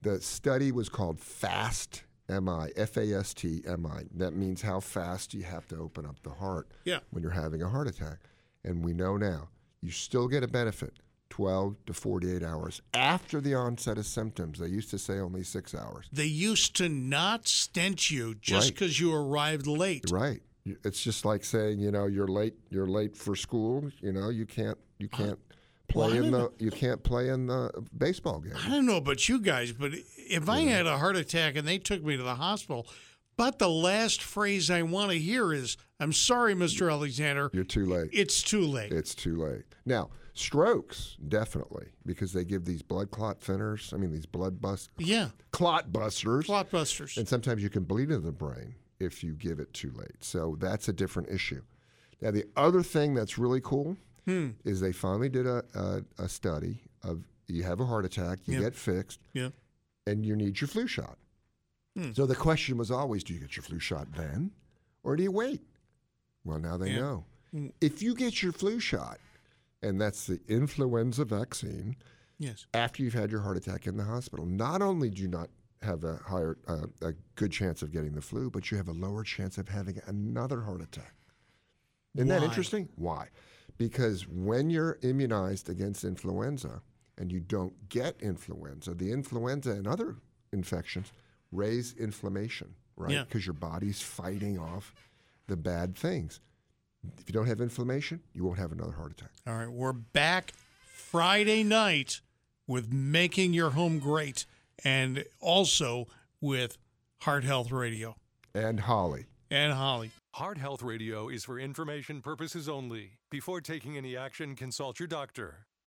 the study was called FAST MI, F A S T M I. That means how fast you have to open up the heart Yeah. when you're having a heart attack. And we know now you still get a benefit 12 to 48 hours after the onset of symptoms. They used to say only six hours. They used to not stent you just Right. because you arrived late. Right. It's just like saying, you know, you're late. You're late for school. You know, you can't. You uh, can't play Well, in the you can't play in the baseball game. I don't know about you guys, but if I had a heart attack and they took me to the hospital, but the last phrase I want to hear is, I'm sorry, Mr. Alexander, You're too late. it's too late. It's too late. Now, strokes definitely because they give these blood clot thinners. I mean, these blood bust Yeah. clot busters. Clot busters. And sometimes you can bleed into the brain if you give it too late. So that's a different issue. Now, the other thing that's really cool Hmm. is they finally did a, a, a study of you have a heart attack, you Yeah. get fixed, Yeah. and you need your flu shot. Hmm. So the question was always do you get your flu shot then or do you wait? Well, now they Yeah. know. Mm. If you get your flu shot, and that's the influenza vaccine, Yes. after you've had your heart attack in the hospital, not only do you not have a higher, uh, a good chance of getting the flu, but you have a lower chance of having another heart attack. Isn't that interesting? Why? Because when you're immunized against influenza and you don't get influenza, the influenza and other infections raise inflammation, right? Yeah. Because your body's fighting off the bad things. If you don't have inflammation, you won't have another heart attack. All right, we're back Friday night with Making Your Home Great and also with Heart Health Radio And Holly. and Holly. Heart Health Radio is for information purposes only. Before taking any action, consult your doctor.